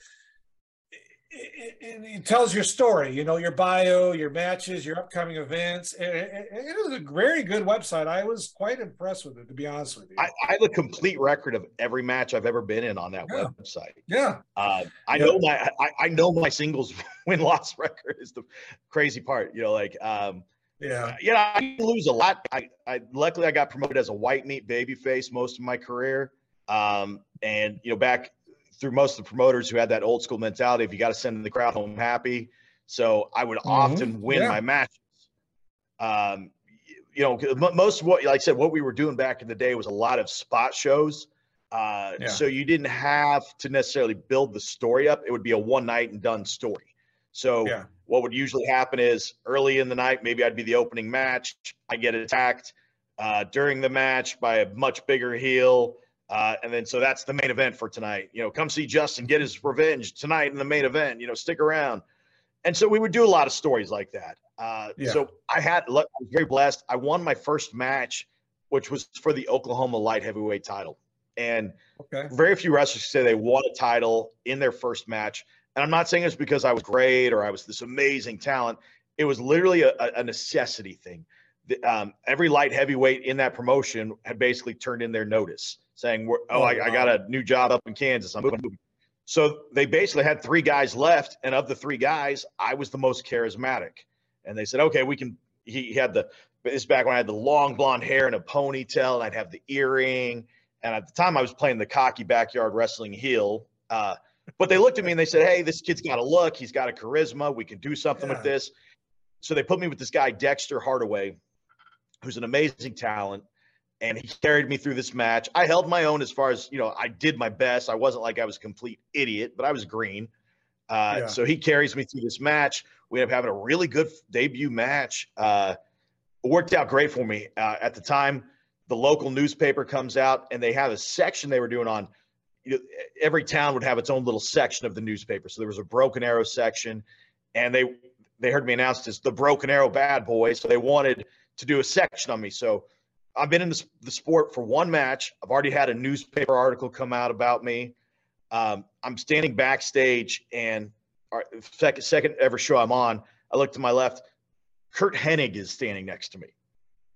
it, it, tells your story, you know, your bio, your matches, your upcoming events. It, it is a very good website. I was quite impressed with it, to be honest with you.
I, I have a complete record of every match I've ever been in on that
yeah.
website.
Yeah,
uh, I yeah. know my I, I, know my singles [LAUGHS] win loss record is the crazy part. You know, like um,
yeah,
you know, I lose a lot. I, I luckily I got promoted as a white meat baby face most of my career. Um, and you know, back through most of the promoters who had that old school mentality if you got to send the crowd home happy. So I would mm-hmm. often win yeah. my matches. Um, you know, most of what, like I said, what we were doing back in the day was a lot of spot shows. Uh, yeah. So you didn't have to necessarily build the story up. It would be a one night and done story. So yeah. What would usually happen is early in the night, maybe I'd be the opening match. I get attacked uh, during the match by a much bigger heel. Uh, and then so that's the main event for tonight. You know, come see Justin get his revenge tonight in the main event. You know, stick around. And so we would do a lot of stories like that. Uh, yeah. So I had, I was very blessed. I won my first match, which was for the Oklahoma light heavyweight title. And okay. very few wrestlers say they won a title in their first match. And I'm not saying it's because I was great or I was this amazing talent. It was literally a, a necessity thing. The, um, every light heavyweight in that promotion had basically turned in their notice saying, "Oh, oh I, I, got a new job up in Kansas. I'm moving." So they basically had three guys left, and of the three guys, I was the most charismatic. And they said, "Okay, we can." He, had the this back when I had the long blonde hair and a ponytail, and I'd have the earring. And at the time, I was playing the cocky backyard wrestling heel. Uh, but they looked at me and they said, "Hey, this kid's got a look. He's got a charisma. We can do something yeah. with this." So they put me with this guy Dexter Hardaway, who's an amazing talent and he carried me through this match. I held my own as far as you know. I did my best. I wasn't like I was a complete idiot, but I was green. Uh, yeah. So he carries me through this match. We end up having a really good debut match. Uh, it worked out great for me. Uh, at the time, the local newspaper comes out and they have a section they were doing on. You know, every town would have its own little section of the newspaper. So there was a Broken Arrow section, and they they heard me announced as the Broken Arrow Bad Boy. So they wanted to do a section on me. So I've been in the, the, sport for one match. I've already had a newspaper article come out about me. Um, I'm standing backstage, and our second, second ever show I'm on, I look to my left. Curt Hennig is standing next to me.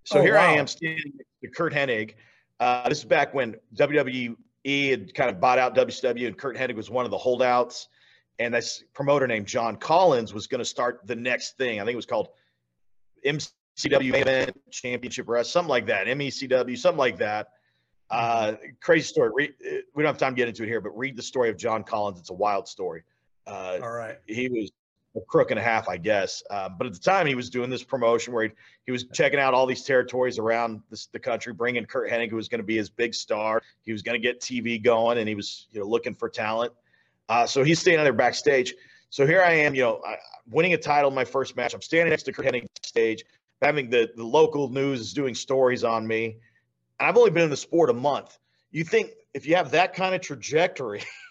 So oh, here wow. I am standing next to Curt Hennig. Uh, this is back when WWE had kind of bought out WCW, and Curt Hennig was one of the holdouts. And this promoter named John Collins was going to start the next thing. I think it was called MC CW event, championship rest, something like that, MECW, something like that. Uh, crazy story. Read, we don't have time to get into it here, but read the story of John Collins. It's a wild story.
Uh, All right.
He was a crook and a half, I guess. Um, but at the time, he was doing this promotion where he, he was checking out all these territories around this, the country, bringing Curt Hennig, who was going to be his big star. He was going to get TV going, and he was you know looking for talent. Uh, so he's standing there backstage. So here I am, you know, winning a title in my first match. I'm standing next to Curt Hennig stage having the, the local news is doing stories on me. And I've only been in the sport a month. You think if you have that kind of trajectory, [LAUGHS]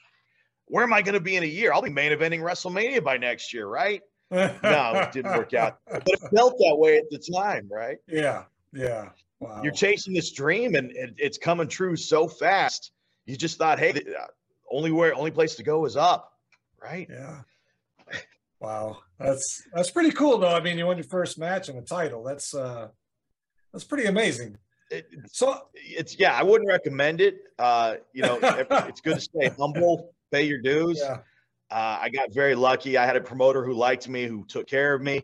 where am I going to be in a year? I'll be main eventing WrestleMania by next year, right? no, it didn't work out. [LAUGHS] But it felt that way at the time, right?
Yeah, yeah.
Wow. You're chasing this dream, and it, it's coming true so fast. You just thought, hey, uh, only where, only place to go is up, right?
Yeah. Wow, that's that's pretty cool, though. I mean, you won your first match and a title. That's uh, that's pretty amazing.
It, so it's yeah, I wouldn't recommend it. Uh, you know, [LAUGHS] it's good to stay humble, pay your dues. Yeah. Uh, I got very lucky. I had a promoter who liked me, who took care of me.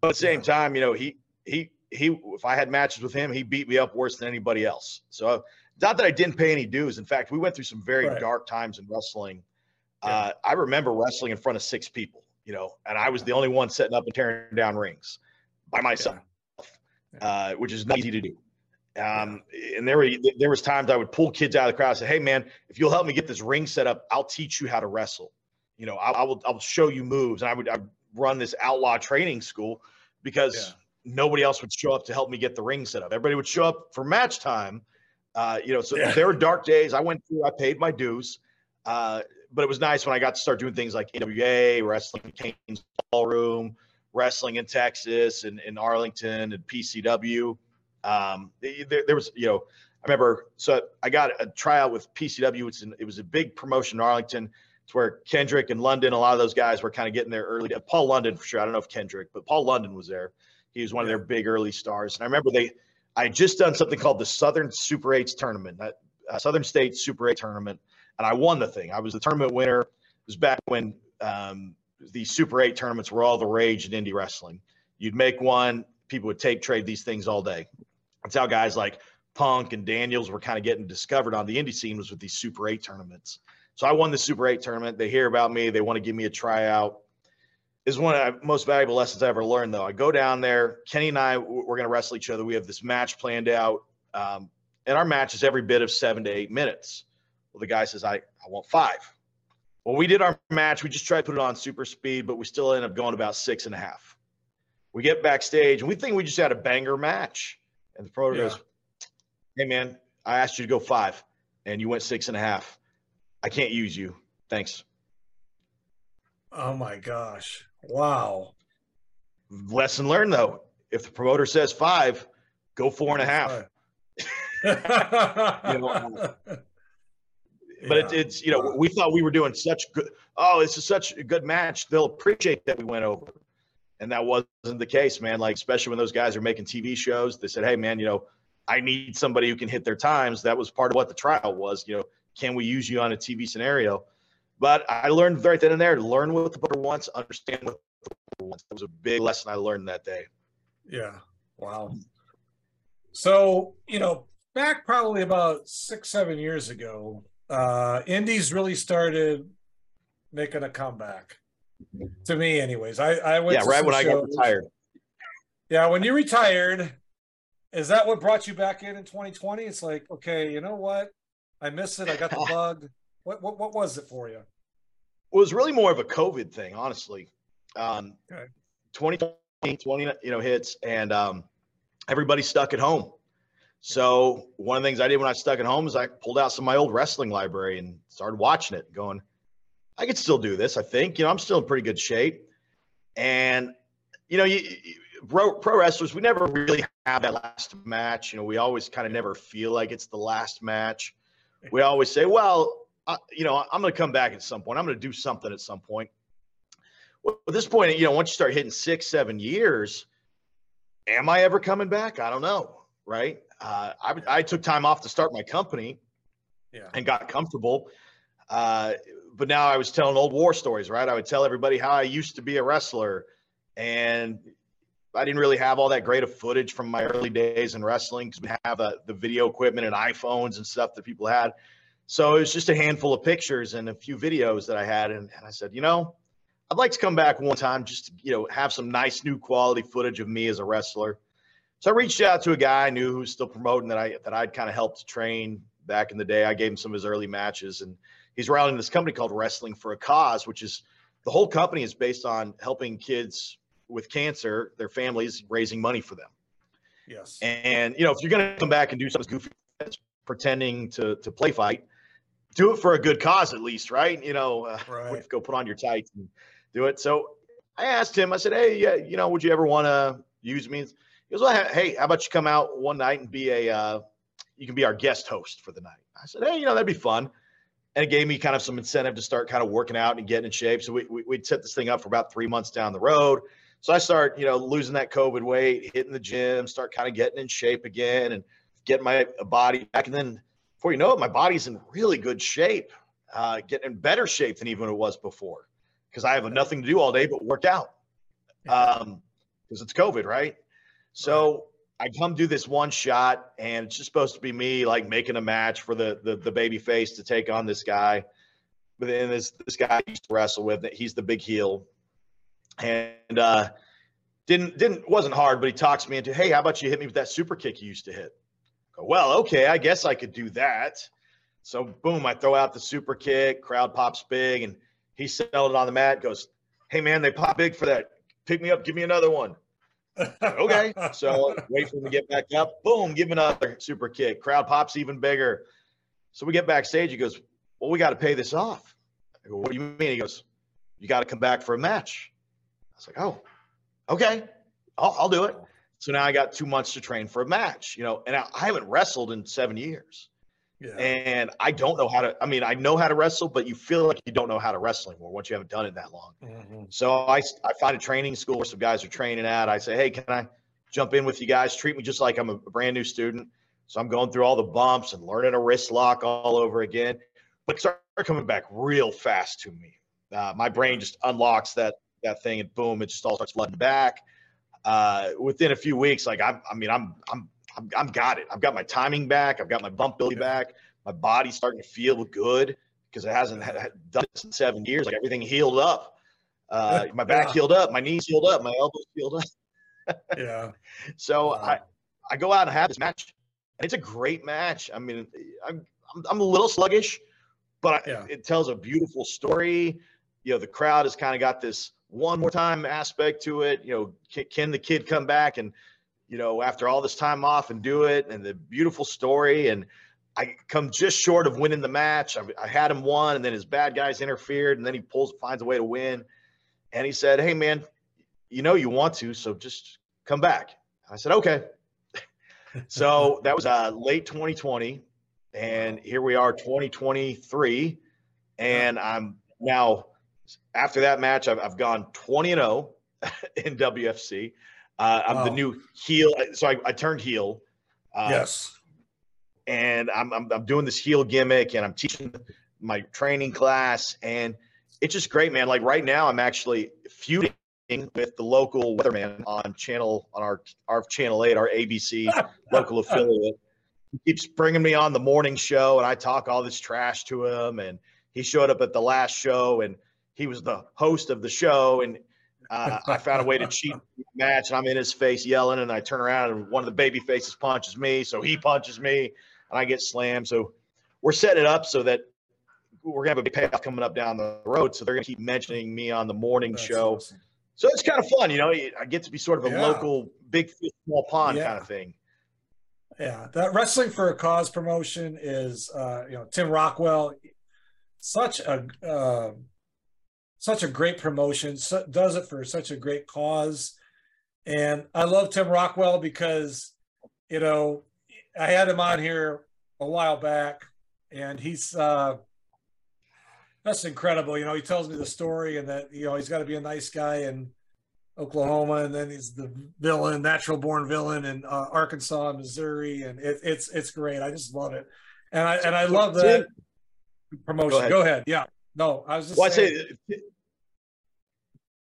But at the same time, you know, he he he. If I had matches with him, he beat me up worse than anybody else. So not that I didn't pay any dues. In fact, we went through some very right. dark times in wrestling. Yeah. Uh, I remember wrestling in front of six people, you know, and I was the only one setting up and tearing down rings by myself, yeah. uh, which is not easy to do. Um, and there were there was times I would pull kids out of the crowd and say, "Hey, man, if you'll help me get this ring set up, I'll teach you how to wrestle." you know, I, I will I'll show you moves, and I would I run this outlaw training school because yeah. nobody else would show up to help me get the ring set up. Everybody would show up for match time. Uh, you know, so yeah. there were dark days. I went through. I paid my dues, uh, but it was nice when I got to start doing things like AWA, wrestling, Cain's Ballroom, wrestling in Texas and in Arlington and PCW. Um, there, there was, you know, I remember. So I got a tryout with PCW. It's an, it was a big promotion in Arlington. It's where Kendrick and London, a lot of those guys were kind of getting there early. Paul London for sure. I don't know if Kendrick, but Paul London was there. He was one of their big early stars. And I remember they, I had just done something called the Southern Super Eights tournament, that uh, Southern State Super Eight tournament, and I won the thing. I was the tournament winner. It was back when um, the Super Eight tournaments were all the rage in indie wrestling. You'd make one, people would tape trade these things all day. That's how guys like Punk and Daniels were kind of getting discovered on the indie scene was with these Super Eight tournaments. So I won the Super 8 tournament. They hear about me. They want to give me a tryout. Is one of the most valuable lessons I ever learned, though. I go down there. Kenny and I, we're going to wrestle each other. We have this match planned out. Um, and our match is every bit of seven to eight minutes. Well, the guy says, I, I want five. Well, we did our match. We just tried to put it on super speed, but we still end up going about six and a half. We get backstage and we think we just had a banger match. And the promoter yeah. goes, Hey, man, I asked you to go five and you went six and a half. I can't use you. Thanks.
Oh my gosh. Wow.
Lesson learned though. If the promoter says five, go four and a half. you know, uh, [LAUGHS] but yeah. it, it's you know we thought we were doing such good. Oh, this is such a good match. They'll appreciate that we went over, and that wasn't the case, man. Like especially when those guys are making TV shows, they said, "Hey, man, you know, I need somebody who can hit their times." That was part of what the trial was. You know, can we use you on a TV scenario? But I learned right then and there to learn what the booker wants, understand what the booker wants. That was a big lesson I learned that day.
Yeah. Wow. So, you know, back probably about six, seven years ago, uh, Indies really started making a comeback. To me, anyways. I, I went
Yeah, right when shows. I got retired.
Yeah, when you retired, is that what brought you back in in 2020? It's like, okay, you know what? I missed it. I got the [LAUGHS] bug. What, what what was it for you?
It was really more of a COVID thing, honestly. Um, okay. 2020, 20, you know, hits, and um, everybody's stuck at home. So one of the things I did when I stuck at home is I pulled out some of my old wrestling library and started watching it, going, I could still do this. I think, you know, I'm still in pretty good shape. And you know, you, you pro, pro wrestlers, we never really have that last match. You know, we always kind of never feel like it's the last match we always say, well, uh, you know, I'm going to come back at some point. I'm going to do something at some point. Well, at this point, you know, once you start hitting six, seven years, am I ever coming back? I don't know. Right. Uh, I, I took time off to start my company yeah. and got comfortable. Uh, but now I was telling old war stories, right? I would tell everybody how I used to be a wrestler and I didn't really have all that great of footage from my early days in wrestling because we have uh, the video equipment and iPhones and stuff that people had. So it was just a handful of pictures and a few videos that I had. And, and I said, you know, I'd like to come back one time just to, you know, have some nice new quality footage of me as a wrestler. So I reached out to a guy I knew who was still promoting that I that I'd kind of helped train back in the day. I gave him some of his early matches, and he's running this company called Wrestling for a Cause, which is the whole company is based on helping kids with cancer, their families raising money for them.
Yes.
And you know, if you're going to come back and do something goofy, pretending to to play fight, do it for a good cause at least, right? You know, uh, [LAUGHS]
Right.
go put on your tights and do it. So I asked him. I said, "Hey, yeah, you know, would you ever want to use me?" He goes, "Well, hey, how about you come out one night and be a, uh, you can be our guest host for the night." I said, "Hey, you know, that'd be fun." And it gave me kind of some incentive to start kind of working out and getting in shape. So we, we we'd set this thing up for about three months down the road. So I start, you know, losing that COVID weight, hitting the gym, start kind of getting in shape again, and getting my body back. And then before you know it, my body's in really good shape, uh, getting in better shape than even it was before because I have nothing to do all day but work out um, because it's COVID, right? So I come do this one shot, and it's just supposed to be me like making a match for the the, the baby face to take on this guy. But then this this guy used to wrestle with, he's the big heel, and uh, didn't didn't wasn't hard, but he talks me into, hey, how about you hit me with that super kick you used to hit? I go, well, okay, I guess I could do that. So boom, I throw out the super kick, crowd pops big, and he's it on the mat, goes, Hey man, they pop big for that. Pick me up, give me another one. Okay. [LAUGHS] So wait for him to get back up. Boom, give him another super kick. Crowd pops even bigger. So we get backstage. He goes, Well, we got to pay this off. I go, What do you mean? He goes, You got to come back for a match. I was like, Oh, okay. I'll, I'll do it. So now I got two months to train for a match, you know, and I, I haven't wrestled in seven years.
Yeah.
And I don't know how to, I mean, I know how to wrestle, but you feel like you don't know how to wrestle anymore once you haven't done it that long.
Mhm.
So I, I find a training school where some guys are training at. I say, hey, can I jump in with you guys? Treat me just like I'm a brand new student. So I'm going through all the bumps and learning a wrist lock all over again. But start coming back real fast to me. Uh, my brain just unlocks that that thing and boom, it just all starts flooding back. Uh, within a few weeks, like I'm, I mean, I'm, I'm, I'm, I'm got it. I've got my timing back. I've got my bump ability back. My body's starting to feel good because it hasn't had, done this in seven years. Like everything healed up. Uh, [LAUGHS] my back
Yeah.
healed up, my knees healed up, my elbows healed up.
yeah. [LAUGHS]
So
Wow.
I, I go out and have this match, and it's a great match. I mean, I'm I'm, I'm a little sluggish, but I-
Yeah.
it tells a beautiful story. You know, the crowd has kind of got this one more time aspect to it. You know, can, can the kid come back and you know after all this time off and do it? And the beautiful story and. I come just short of winning the match. I, I had him won, and then his bad guys interfered, and then he pulls, finds a way to win. And he said, "Hey, man, you know you want to, so just come back." I said, "Okay." [LAUGHS] so that was uh, late 2020, and here we are, 2023, and I'm now after that match, I've, I've gone 20 and 0 [LAUGHS] in WFC. Uh, I'm the new heel, so I, I turned heel. Uh,
yes.
and I'm, I'm I'm doing this heel gimmick and I'm teaching my training class and it's just great, man. Like right now, I'm actually feuding with the local weatherman on channel on our our channel eight, our ABC [LAUGHS] local affiliate. He keeps bringing me on the morning show, and I talk all this trash to him. And he showed up at the last show, and he was the host of the show, and uh, I found a way to cheat [LAUGHS] the match, and I'm in his face yelling, and I turn around, and one of the baby faces punches me, so he punches me, and I get slammed. So we're setting it up so that we're gonna have a big payoff coming up down the road. So they're gonna keep mentioning me on the morning
That's
show.
awesome.
So it's kind of fun, you know. I get to be sort of a
Yeah.
local big fish, small pond
Yeah.
kind of thing.
Yeah, that wrestling for a cause promotion is, uh, you know, Tim Rockwell, such a uh, such a great promotion. So, does it for such a great cause, and I love Tim Rockwell because, you know, I had him on here a while back, and he's uh, that's incredible. You know, he tells me the story, and that you know he's got to be a nice guy in Oklahoma, and then he's the villain, natural born villain in uh, Arkansas, Missouri, and it, it's it's great. I just love it, and I and I love that promotion.
ahead.
Go ahead. Yeah. No, I was just
Well, I
saying.
say,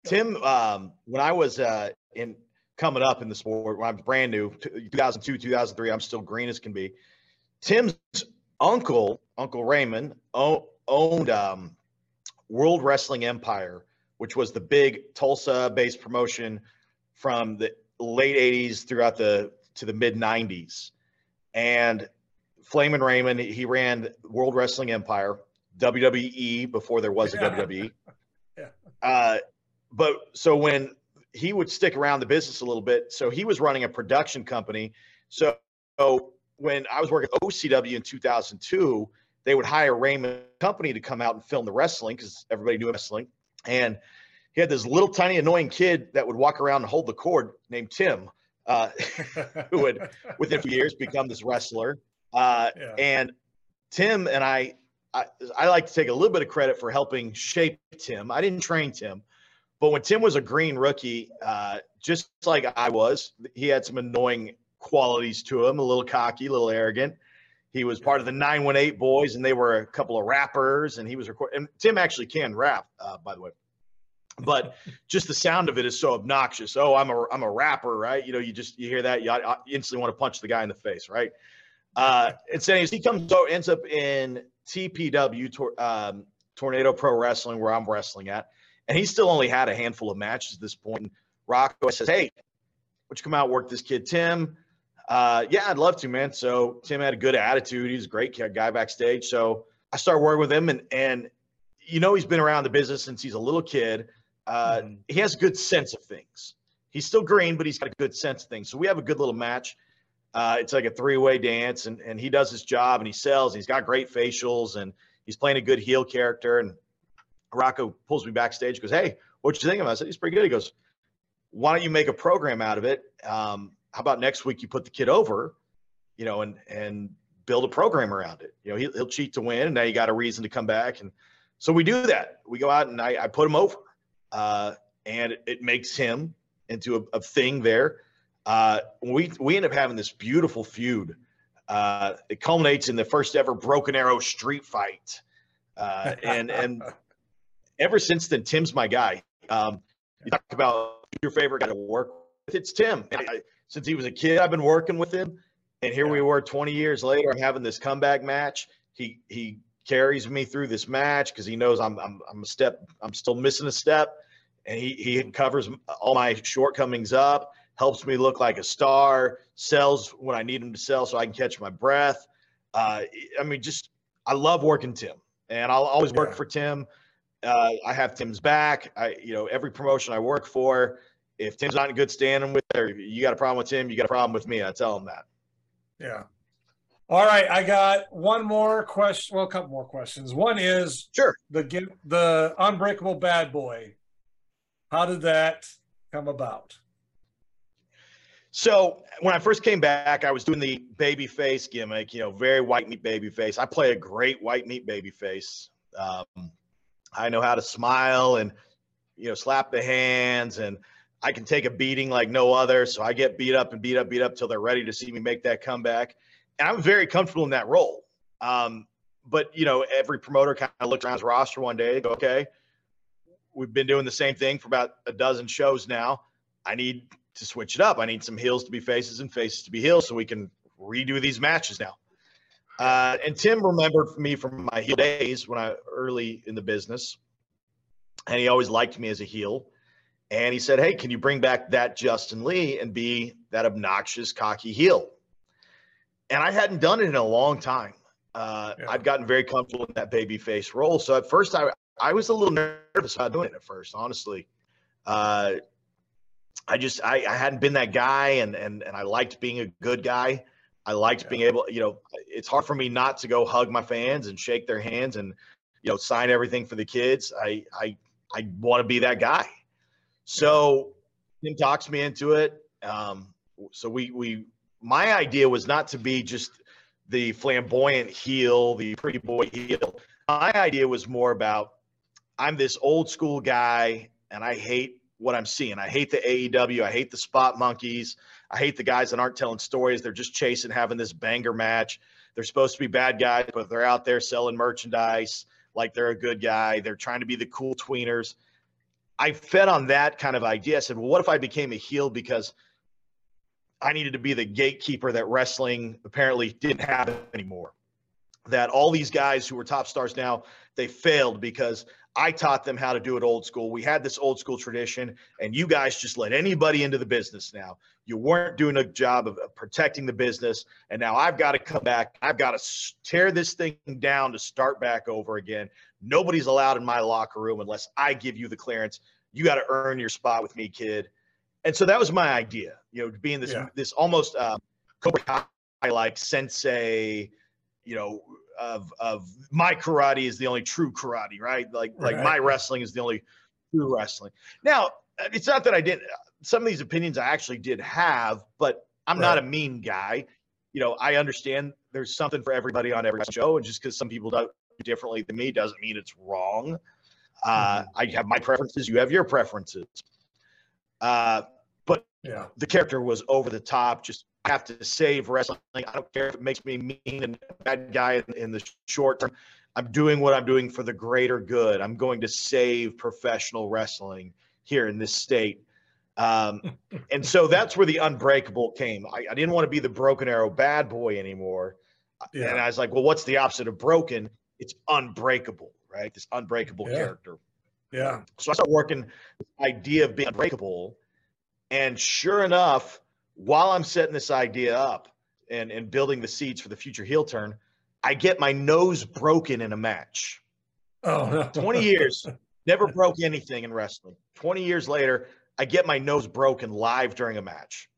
Tim, um, when I was uh, in coming up in the sport, when I was brand new, 2002, 2003, I'm still green as can be. Tim's uncle, Uncle Raymond, o- owned um, World Wrestling Empire, which was the big Tulsa-based promotion from the late 80s throughout the to the mid 90s. And Flamin' Raymond, he ran World Wrestling Empire, WWE before there was a
Yeah.
WWE. [LAUGHS]
Yeah.
Uh, but so when he would stick around the business a little bit, so he was running a production company. So, so when I was working at OCW in 2002, they would hire Raymond Company to come out and film the wrestling because everybody knew wrestling. And he had this little tiny annoying kid that would walk around and hold the cord named Tim, uh, [LAUGHS] who would within a few years become this wrestler. Uh, [LAUGHS] yeah. And Tim and I, I, I like to take a little bit of credit for helping shape Tim. I didn't train Tim, but when Tim was a green rookie, uh, just like I was, he had some annoying qualities to him, a little cocky, a little arrogant. He was part of the 918 boys, and they were a couple of rappers, and he was recording. And Tim actually can rap, uh, by the way. But just the sound of it is so obnoxious. Oh, I'm a I'm a rapper, right? You know, you just you hear that, you instantly want to punch the guy in the face, right? Uh, and so anyways, he comes so ends up in TPW, tor- um, Tornado Pro Wrestling, where I'm wrestling at, and he still only had a handful of matches at this point. And Rocco says, "Hey, would you come out work this kid Tim?" Uh, yeah, I'd love to, man. So Tim had a good attitude. He's a great guy backstage. So I started working with him, and and you know he's been around the business since he's a little kid. Uh, mm-hmm. He has a good sense of things. He's still green, but he's got a good sense of things. So we have a good little match. Uh, it's like a three-way dance, and and he does his job, and he sells. And he's got great facials, and he's playing a good heel character. And Rocco pulls me backstage, goes, "Hey, what you think of him?" I said, "He's pretty good." He goes, "Why don't you make a program out of it? Um, how about next week you put the kid over, you know, and and build a program around it. You know, he'll, he'll cheat to win, and now you got a reason to come back. And so we do that. We go out and I, I put him over, uh, and it, it, makes him into a, a thing there. Uh, we we end up having this beautiful feud. Uh, it culminates in the first ever Broken Arrow street fight, uh, and and [LAUGHS] ever since then, Tim's my guy. Um, you talk about your favorite guy to work with, it's Tim. I, since he was a kid. I've been working with him, and here we were 20 years later. Having this comeback match. He he carries me through this match because he knows I'm, I'm I'm a step. I'm still missing a step, and he he covers all my shortcomings up. Helps me look like a star. Sells when I need him to sell, so I can catch my breath. Uh, I mean, just I love working Tim, and I'll always work yeah. for Tim. Uh, I have Tim's back. I, you know, every promotion I work for, if Tim's not in good standing with her, you got a problem with Tim, you got a problem with me. I tell him that.
Yeah. All right, I got one more question. Well, a couple more questions. One is
sure
the the unbreakable bad boy. How did that come about?
So when I first came back, I was doing the baby face gimmick. You know, very white meat baby face. I play a great white meat baby face. Um, I know how to smile and you know slap the hands and I can take a beating like no other. So I get beat up and beat up, beat up till they're ready to see me make that comeback. And I'm very comfortable in that role. Um, but you know, every promoter kind of looks around his roster one day, okay, we've been doing the same thing for about a dozen shows now. I need to switch it up. I need some heels to be faces and faces to be heels so we can redo these matches now. Uh, and Tim remembered me from my heel days when I early in the business, and he always liked me as a heel. And he said, Hey, can you bring back that Justin Lee and be that obnoxious, cocky heel? And I hadn't done it in a long time. Uh, yeah. I'd gotten very comfortable in that baby face role. So at first, I, I was a little nervous about doing it at first, honestly. Uh, I just I, I hadn't been that guy, and and and I liked being a good guy. I liked yeah. being able, you know, it's hard for me not to go hug my fans and shake their hands and you know sign everything for the kids. I I I want to be that guy. So Tim talks me into it. Um, so we we my idea was not to be just the flamboyant heel, the pretty boy heel. My idea was more about I'm this old school guy and I hate what I'm seeing. I hate the AEW. I hate the spot monkeys. I hate the guys that aren't telling stories. They're just chasing having this banger match. They're supposed to be bad guys, but they're out there selling merchandise like they're a good guy. They're trying to be the cool tweeners. I fed on that kind of idea. I said, well, what if I became a heel because I needed to be the gatekeeper that wrestling apparently didn't have anymore? That all these guys who were top stars now, they failed because I taught them how to do it old school. We had this old school tradition, and you guys just let anybody into the business now. You weren't doing a job of protecting the business, and now I've got to come back. I've got to tear this thing down to start back over again. Nobody's allowed in my locker room unless I give you the clearance. You got to earn your spot with me, kid. And so that was my idea, you know, being this yeah. this almost uh, Cobra Kai like sensei, you know, of of my karate is the only true karate, right? Like like
Right.
my wrestling is the only true wrestling. Now, it's not that I didn't. Some of these opinions I actually did have, but I'm not a mean guy. You know, I understand there's something for everybody on every show, and just because some people do differently than me doesn't mean it's wrong. Uh,
Mm-hmm.
I have my preferences. You have your preferences. Uh, but
Yeah.
the character was over the top. Just have to save wrestling. I don't care if it makes me mean and bad guy in, in the short term. I'm doing what I'm doing for the greater good. I'm going to save professional wrestling here in this state. Um, [LAUGHS] and so that's where the unbreakable came. I, I didn't want to be the broken arrow bad boy anymore. And I was like, well, what's the opposite of broken? It's unbreakable, right? This unbreakable
Yeah.
character.
Yeah.
So I started working idea of being unbreakable. And sure enough, while I'm setting this idea up and, and building the seeds for the future heel turn, I get my nose broken in a match.
Oh no. [LAUGHS]
20 years, never [LAUGHS] broke anything in wrestling. 20 years later, I get my nose broken live during a match,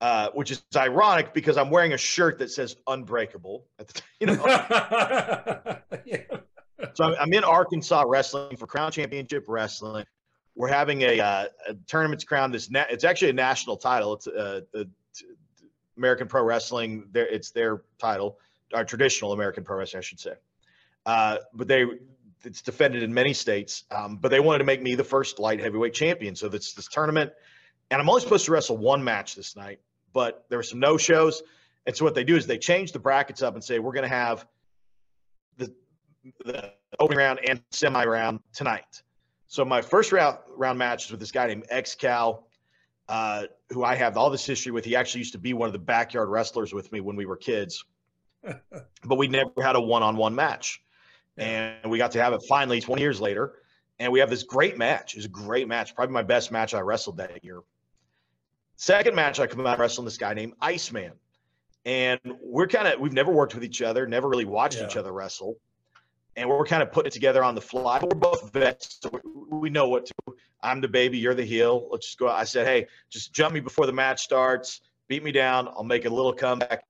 uh, which is ironic because I'm wearing a shirt that says unbreakable. At the, you know, [LAUGHS]
yeah.
So I'm in Arkansas wrestling for Crown Championship Wrestling. We're having a, uh, a crown. This na- it's actually a national title. It's uh, the American Pro Wrestling. It's their title, our traditional American Pro Wrestling, I should say. Uh, but they it's defended in many states. Um, but they wanted to make me the first light heavyweight champion. So this this tournament, and I'm only supposed to wrestle one match this night. But there were some no shows, and so what they do is they change the brackets up and say we're going to have the the opening round and semi round tonight. So my first round round match is with this guy named X Cal, uh, who I have all this history with. He actually used to be one of the backyard wrestlers with me when we were kids, [LAUGHS] but we never had a one on one match, and we got to have it finally 20 years later. And we have this great match. It was a great match, probably my best match I wrestled that year. Second match, I come out wrestling this guy named Iceman. And we're kind of, we've never worked with each other, never really watched each other wrestle. And we're kind of putting it together on the fly. We're both vets, so we, know what to do. I'm the baby, you're the heel. Let's just go. I said, hey, just jump me before the match starts, beat me down. I'll make a little comeback,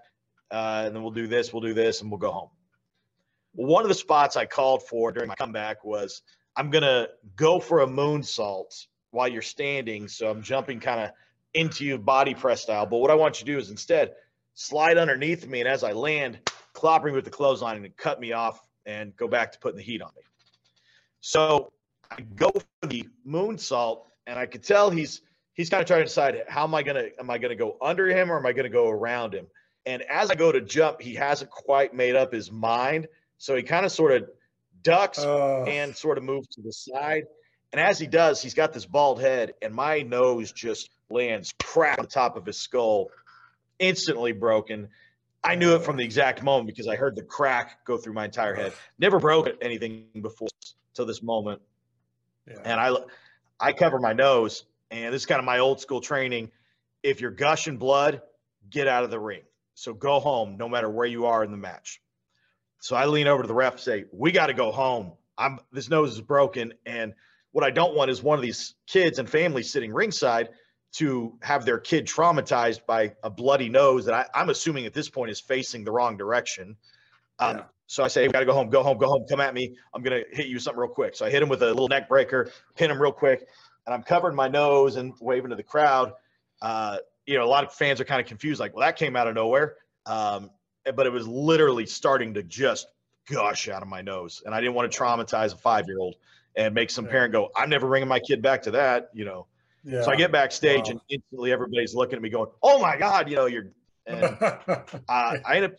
uh, and then we'll do this, we'll do this, and we'll go home. One of the spots I called for during my comeback was I'm to go for a moonsault while you're standing. So I'm jumping kind of into you body press style. But what I want you to do is instead slide underneath me. And as I land, clobber me with the clothesline and cut me off and go back to putting the heat on me. So I go for the moonsault and I could tell he's he's kind of trying to decide how am I gonna am I gonna go under him or am I gonna go around him? And as I go to jump, he hasn't quite made up his mind. So he kind of sort of ducks
Oh.
and sort of moves to the side. And as he does, he's got this bald head, and my nose just lands crack on the top of his skull, instantly broken. I knew it from the exact moment because I heard the crack go through my entire head. Never broke anything before till this moment.
yeah.
And I, I cover my nose, and this is kind of my old school training. If you're gushing blood, get out of the ring. So go home, no matter where you are in the match. So I lean over to the ref, and say, "We got to go home. I'm this nose is broken, and what I don't want is one of these kids and families sitting ringside to have their kid traumatized by a bloody nose that I, I'm assuming at this point is facing the wrong direction. Um,
Yeah.
So I say, we got to go home, go home, go home, come at me. I'm going to hit you with something real quick. So I hit him with a little neck breaker, pin him real quick, and I'm covering my nose and waving to the crowd. Uh, you know, a lot of fans are kind of confused, like, well, that came out of nowhere. Um, but it was literally starting to just gush out of my nose. And I didn't want to traumatize a five year old and make some parent go, I'm never bringing my kid back to that, you know.
Yeah.
So I get backstage
Wow.
and instantly everybody's looking at me going, oh my God, you know, you're. And [LAUGHS] uh, I end up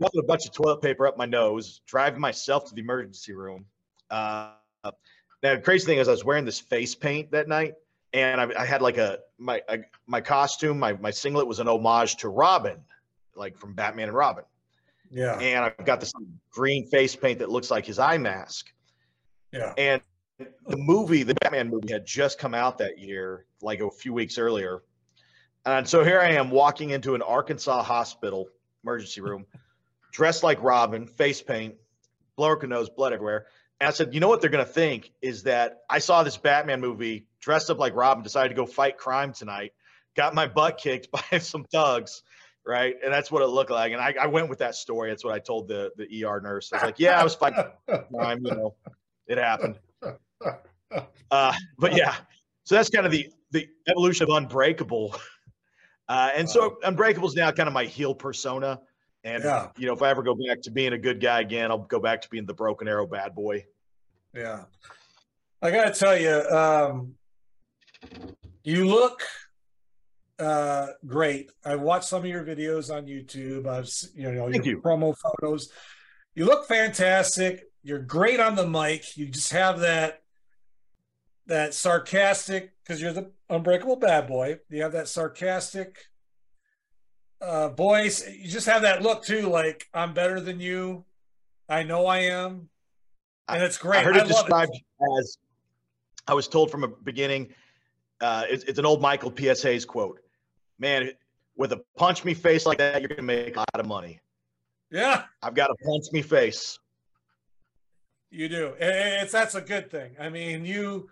putting a bunch of toilet paper up my nose, driving myself to the emergency room. Uh, now, the crazy thing is, I was wearing this face paint that night, and I, I had like a my I, my costume, my my singlet was an homage to Robin, like from Batman and Robin,
yeah.
and I've got this green face paint that looks like his eye mask.
Yeah.
And the movie, the Batman movie, had just come out that year, like a few weeks earlier. And so here I am walking into an Arkansas hospital emergency room, [LAUGHS] dressed like Robin, face paint, broken nose, blood everywhere. And I said, you know what they're going to think is that I saw this Batman movie, dressed up like Robin, decided to go fight crime tonight, got my butt kicked [LAUGHS] by some thugs, right? And that's what it looked like. And I, I went with that story. That's what I told the the ER nurse. I was like, yeah, I was fighting crime. You know, it happened. Uh, but yeah, so that's kind of the the evolution of Unbreakable. Uh, and so Unbreakable is now kind of my heel persona. And
Yeah.
you know, if I ever go back to being a good guy again, I'll go back to being the broken arrow bad boy.
Yeah. I gotta tell you, um, you look uh, great. I watched some of your videos on YouTube. I've you know
Thank
your
you.
promo photos. You look fantastic. You're great on the mic. You just have that that sarcastic because you're the unbreakable bad boy. You have that sarcastic uh, voice. You just have that look too, like I'm better than you. I know I am, and it's great.
I heard it described as I was told from a beginning. Uh, it's, it's an old Michael P.S. Hayes quote. Man, with a punch me face like that, you're gonna make a lot of money.
Yeah.
I've got a punch me face.
You do. It's that's a good thing. I mean, you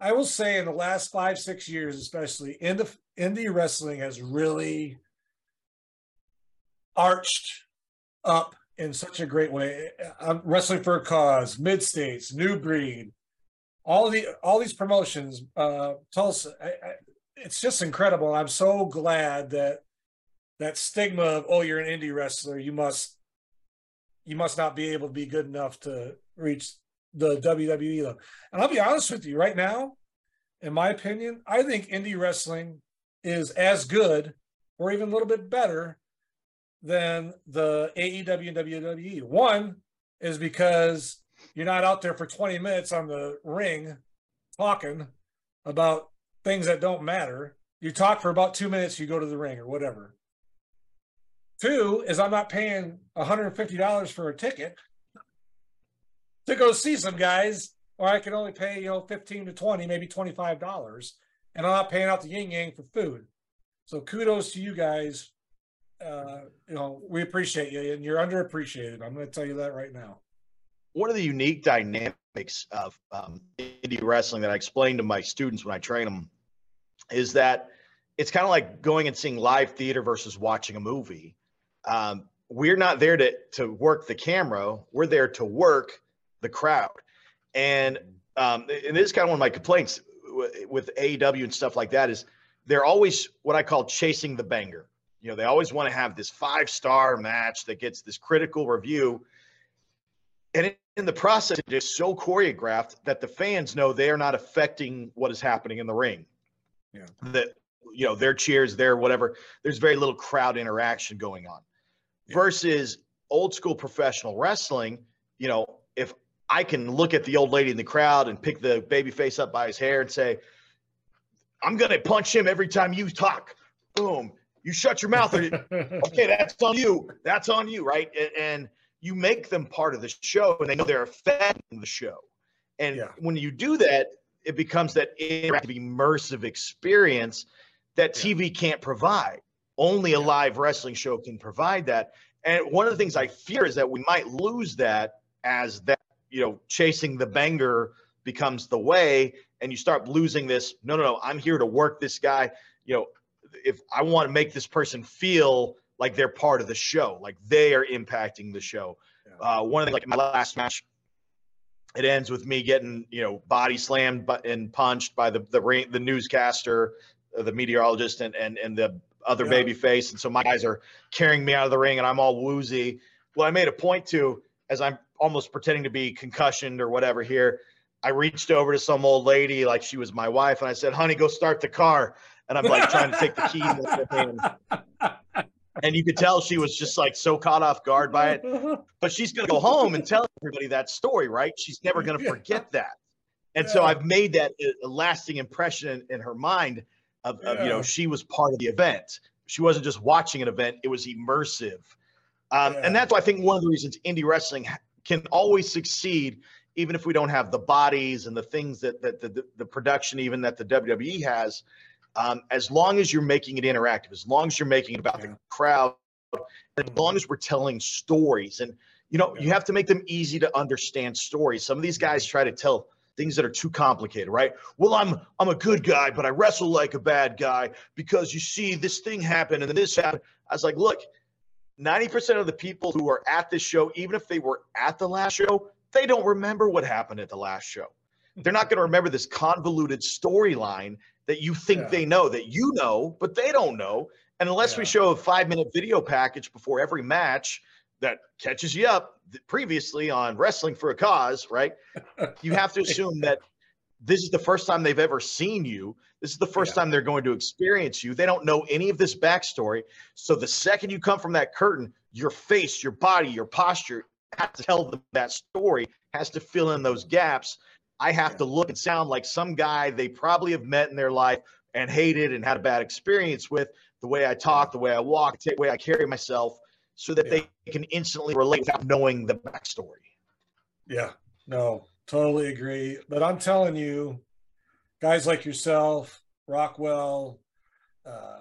I will say in the last five, six years, especially indie indie wrestling has really arched up in such a great way. I'm wrestling for a cause, mid states, new breed, all the all these promotions, uh Tulsa. I, I, it's just incredible. I'm so glad that that stigma of oh you're an indie wrestler, you must you must not be able to be good enough to reach the WWE level. And I'll be honest with you, right now, in my opinion, I think indie wrestling is as good or even a little bit better than the AEW and WWE. One is because you're not out there for 20 minutes on the ring talking about things that don't matter. You talk for about two minutes, you go to the ring or whatever. Two is I'm not paying $150 for a ticket to go see some guys, or I can only pay, you know, 15 to 20, maybe $25. And I'm not paying out the yin yang for food. So kudos to you guys. Uh, you know, we appreciate you and you're underappreciated. I'm going to tell you that right now.
One of the unique dynamics of um, indie wrestling that I explain to my students when I train them is that it's kind of like going and seeing live theater versus watching a movie. Um, we're not there to to work the camera. We're there to work the crowd. And um, and this is kind of one of my complaints with AEW and stuff like that is they're always what I call chasing the banger. You know, they always want to have this five star match that gets this critical review. And in- in the process, it is so choreographed that the fans know they are not affecting what is happening in the ring.
Yeah.
That, you know, their cheers, their whatever, there's very little crowd interaction going on.
Yeah.
Versus old school professional wrestling, you know, if I can look at the old lady in the crowd and pick the baby face up by his hair and say, I'm going to punch him every time you talk. Boom. You shut your mouth. [LAUGHS] Okay, that's on you. That's on you, right? And, and you make them part of the show, and they know they're affecting the show. And
Yeah.
when you do that, it becomes that interactive, immersive experience that. TV can't provide. Only a live wrestling show can provide that. And one of the things I fear is that we might lose that as that, you know, chasing the banger becomes the way, and you start losing this. No, no, no. I'm here to work this guy. You know, if I want to make this person feel like they're part of the show, like they are impacting the show. Uh, one of the like my last match, it ends with me getting you know body slammed but and punched by the the ring, the newscaster, uh, the meteorologist, and and and the other
Yeah.
baby face. And so my guys are carrying me out of the ring, and I'm all woozy. Well, I made a point to as I'm almost pretending to be concussioned or whatever here. I reached over to some old lady like she was my wife, and I said, "Honey, go start the car." And I'm like trying to take the key out of hand. And you could tell she was just like so caught off guard by it. But she's going to go home and tell everybody that story, right? She's never going to forget that. And so I've made that a- lasting impression in her mind of, of, you know, she was part of the event. She wasn't just watching an event, it was immersive. Um,
Yeah.
And that's why I think one of the reasons indie wrestling can always succeed, even if we don't have the bodies and the things that, that the, the, production, even that the WWE has. Um, as long as you're making it interactive, as long as you're making it about
Yeah.
the crowd, as long as we're telling stories and you know you have to make them easy to understand stories some of these guys try to tell things that are too complicated, right? Well, I'm I'm a good guy, but I wrestle like a bad guy because you see this thing happen and then this happened. I was like, look, 90% of the people who are at this show, even if they were at the last show, they don't remember what happened at the last show. They're not going to remember this convoluted storyline that you think yeah. they know, that you know, but they don't know. And unless yeah. we show a five minute video package before every match that catches you up previously on Wrestling for a Cause, right? [LAUGHS] you have to assume that this is the first time they've ever seen you. This is the first yeah. time they're going to experience you. They don't know any of this backstory. So the second you come from that curtain, your face, your body, your posture has to tell them that story, has to fill in those gaps. I have yeah. to look and sound like some guy they probably have met in their life and hated and had a bad experience with the way I talk, the way I walk, the way I carry myself, so that yeah. they can instantly relate without knowing the backstory.
Yeah, no, totally agree. But I'm telling you, guys like yourself, Rockwell, uh,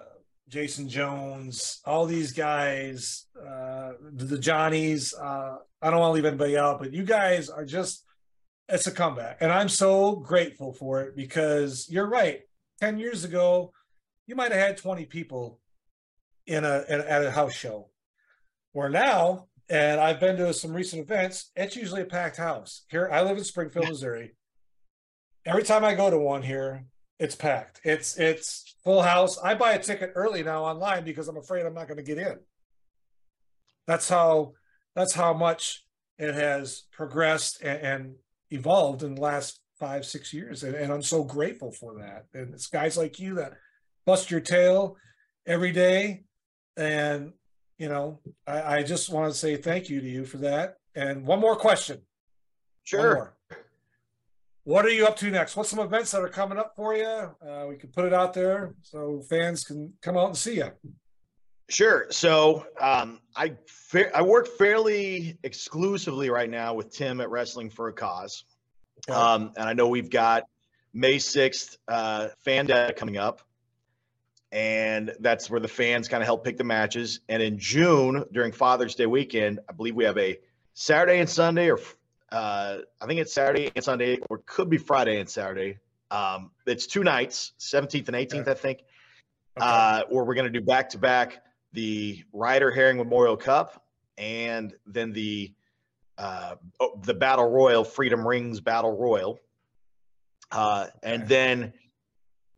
Jason Jones, all these guys, uh, the Johnnies. Uh, I don't want to leave anybody out, but you guys are just, it's a comeback. And I'm so grateful for it because you're right. 10 years ago, you might have had 20 people in a, in, at a house show. Where now, and I've been to some recent events, it's usually a packed house. Here, I live in Springfield, Missouri. Every time I go to one here, it's packed. It's it's full house. I buy a ticket early now online because I'm afraid I'm not going to get in. That's how that's how much it has progressed and, and evolved in the last five six years, and, and I'm so grateful for that. And it's guys like you that bust your tail every day, and you know I, I just want to say thank you to you for that. And one more question.
Sure.
What are you up to next? What's some events that are coming up for you? Uh, we can put it out there so fans can come out and see you.
Sure. So um, I fa- I work fairly exclusively right now with Tim at Wrestling for a Cause, okay. um, and I know we've got May sixth uh, fan day coming up, and that's where the fans kind of help pick the matches. And in June during Father's Day weekend, I believe we have a Saturday and Sunday or uh, I think it's Saturday and Sunday, or could be Friday and Saturday. Um, it's two nights, 17th and 18th, I think, okay. uh, where we're going to do back to back the Ryder Herring Memorial Cup and then the uh, oh, the Battle Royal Freedom Rings Battle Royal. Uh, and then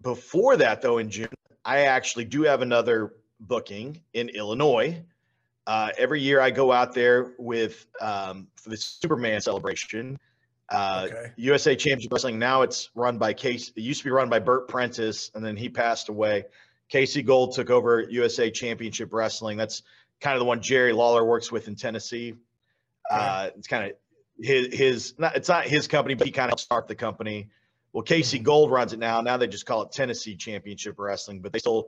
before that, though, in June, I actually do have another booking in Illinois uh, every year I go out there with um, for the Superman celebration. Uh, okay. USA Championship Wrestling. Now it's run by Casey. It used to be run by Bert Prentice, and then he passed away. Casey Gold took over USA Championship Wrestling. That's kind of the one Jerry Lawler works with in Tennessee. Uh, it's kind of his his. Not, it's not his company, but he kind of started the company. Well, Casey mm-hmm. Gold runs it now. Now they just call it Tennessee Championship Wrestling, but they still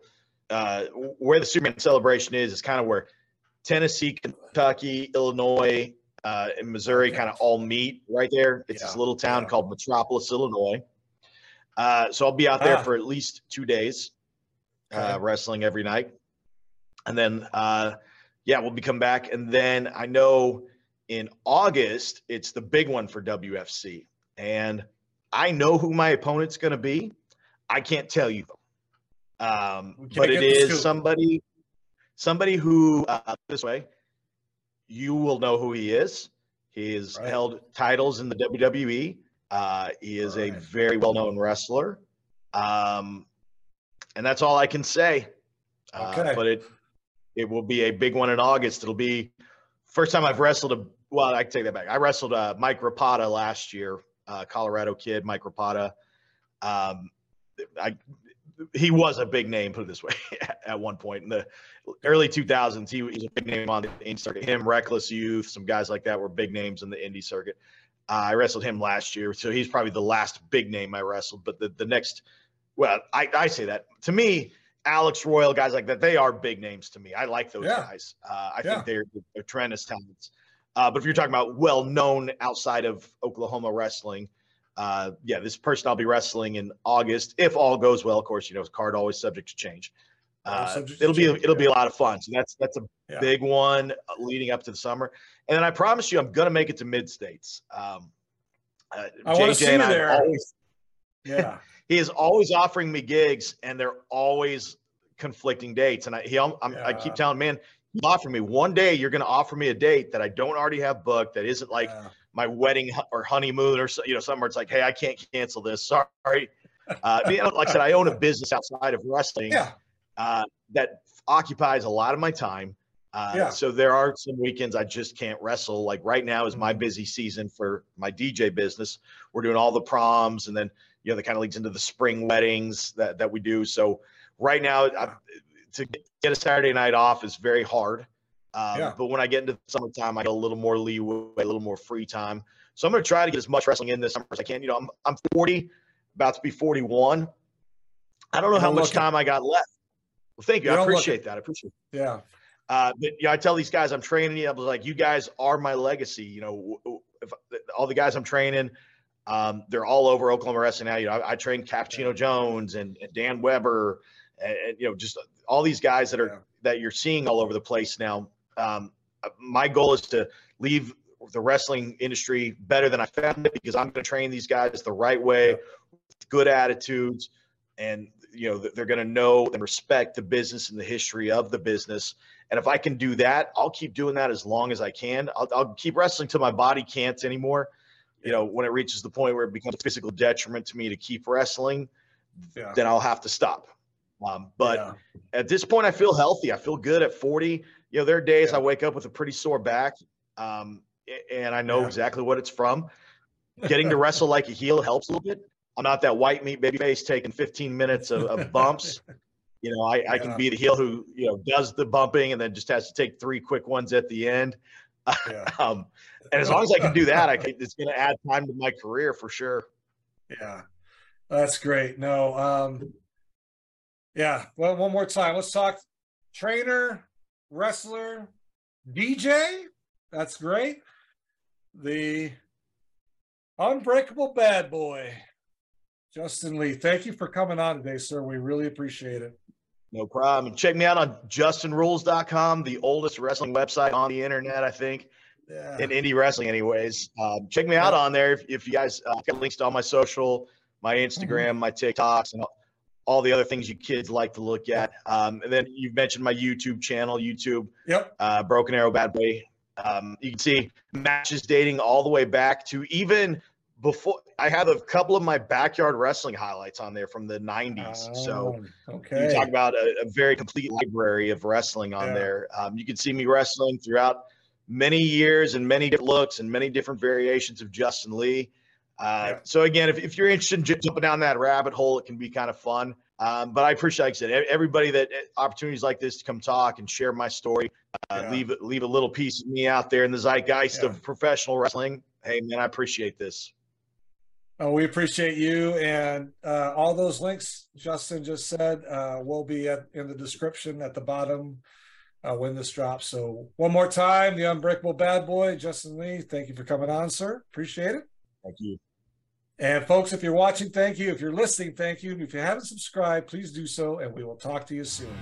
uh, where the Superman celebration is is kind of where Tennessee, Kentucky, Illinois, uh, and Missouri kind of all meet right there. It's yeah. this little town yeah. called Metropolis, Illinois. Uh, so I'll be out there ah. for at least two days, uh, okay. wrestling every night, and then uh, yeah, we'll be come back. And then I know in August it's the big one for WFC, and I know who my opponent's going to be. I can't tell you, um, but it is somebody somebody who uh, this way you will know who he is. He has right. held titles in the wwe uh, he is right. a very well-known wrestler. Um, and that's all i can say. Uh, okay. Uh, but it it will be a big one in august. It'll be first time i've wrestled a well i take that back. I wrestled uh, Mike Rapada last year uh, colorado kid Mike Rapada. Um, I he was a big name, put it this way, [LAUGHS] at one point in the early 2000s. He was a big name on the indie circuit. Him, Reckless Youth, some guys like that were big names in the indie circuit. Uh, I wrestled him last year, so he's probably the last big name I wrestled. But the, the next, well, I, I say that to me, Alex Royal, guys like that, they are big names to me. I like those yeah. guys. Uh, I yeah. think they're, they're tremendous talents. Uh, but if you're talking about well known outside of Oklahoma wrestling, uh, yeah, this person I'll be wrestling in August if all goes well. Of course, you know, it's card always subject to change. Uh, it'll be change, it'll yeah. be a lot of fun. So that's that's a yeah. big one leading up to the summer. And then I promise you, I'm gonna make it to mid states. Um,
Uh, I want to see you there. Always,
yeah, [LAUGHS] he is always offering me gigs, and they're always conflicting dates. And I he yeah. I keep telling man, you offer me one day. You're going to offer me a date that I don't already have booked. That isn't like. My wedding or honeymoon or you know somewhere. It's like, hey, I can't cancel this. Sorry. Uh, you know, like I said, I own a business outside of wrestling.
Yeah.
Uh, that occupies a lot of my time. Uh, yeah. So there are some weekends I just can't wrestle. Like right now is my mm-hmm. busy season for my DJ business. We're doing all the proms, and then you know that kind of leads into the spring weddings that that we do. So right now, I, to get a Saturday night off is very hard. Um, yeah. But when I get into the summertime, I get a little more leeway, a little more free time. So I'm going to try to get as much wrestling in this summer as I can. You know, I'm I'm 40, about to be 41. I don't know how much time I got left. Well, thank you. you I appreciate that. I appreciate
it. Yeah.
Uh, but yeah, I tell these guys I'm training you. I was like, you guys are my legacy. You know, if all the guys I'm training, um, they're all over Oklahoma wrestling now. You know, I, I trained Cappuccino yeah. Jones and, and, Dan Weber, and, and, you know, just all these guys that are yeah. that you're seeing all over the place now. Um, my goal is to leave the wrestling industry better than I found it because I'm going to train these guys the right way, good attitudes, and you know they're going to know and respect the business and the history of the business. And if i can do that i'll keep doing that as long as i can. I'll, I'll keep wrestling till my body can't anymore. You know when it reaches the point where it becomes a physical detriment to me to keep wrestling yeah. then i'll have to stop. Um, but yeah. at this point i feel healthy. I feel good at 40 you know there are days yeah. i wake up with a pretty sore back um, and i know exactly what it's from [LAUGHS] getting to wrestle like a heel helps a little bit I'm not that white meat baby face taking 15 minutes of, of bumps. you know, I, yeah. I can be the heel who, you know, does the bumping and then just has to take three quick ones at the end. Yeah. [LAUGHS] um, and as long as I can do that, I think it's going to add time to my career for sure.
Yeah, that's great. No, um, yeah. Well, one more time. Let's talk trainer, wrestler, DJ. That's great. The unbreakable bad boy. Justin Lee, thank you for coming on today, sir. We really appreciate it.
No problem. And check me out on justinrules.com, the oldest wrestling website on the internet, I think, yeah. in indie wrestling, anyways. Um, check me out on there if, if you guys uh, got links to all my social, my Instagram, mm-hmm. my TikToks, and all, all, the other things you kids like to look at. Um, and then you've mentioned my YouTube channel, YouTube,
yep,
uh, Broken Arrow Bad Boy. Um, you can see matches dating all the way back to even before I have a couple of my backyard wrestling highlights on there from the 90s. Oh, so okay. you talk about a, a, very complete library of wrestling on yeah. there. Um, you can see me wrestling throughout many years and many different looks and many different variations of Justin Lee. Uh, yeah. So again, if, if you're interested in jumping down that rabbit hole, it can be kind of fun. Um, but I appreciate, like I said, everybody that opportunities like this to come talk and share my story, uh, yeah. leave leave a little piece of me out there in the zeitgeist of professional wrestling. Hey man, I appreciate this.
Uh, we appreciate you and uh, all those links Justin just said uh, will be at, in the description at the bottom uh, when this drops. So one more time, the unbreakable bad boy, Justin Lee. Thank you for coming on, sir. Appreciate it.
Thank you.
And folks, if you're watching, thank you. If you're listening, thank you. If you haven't subscribed, please do so, and we will talk to you soon.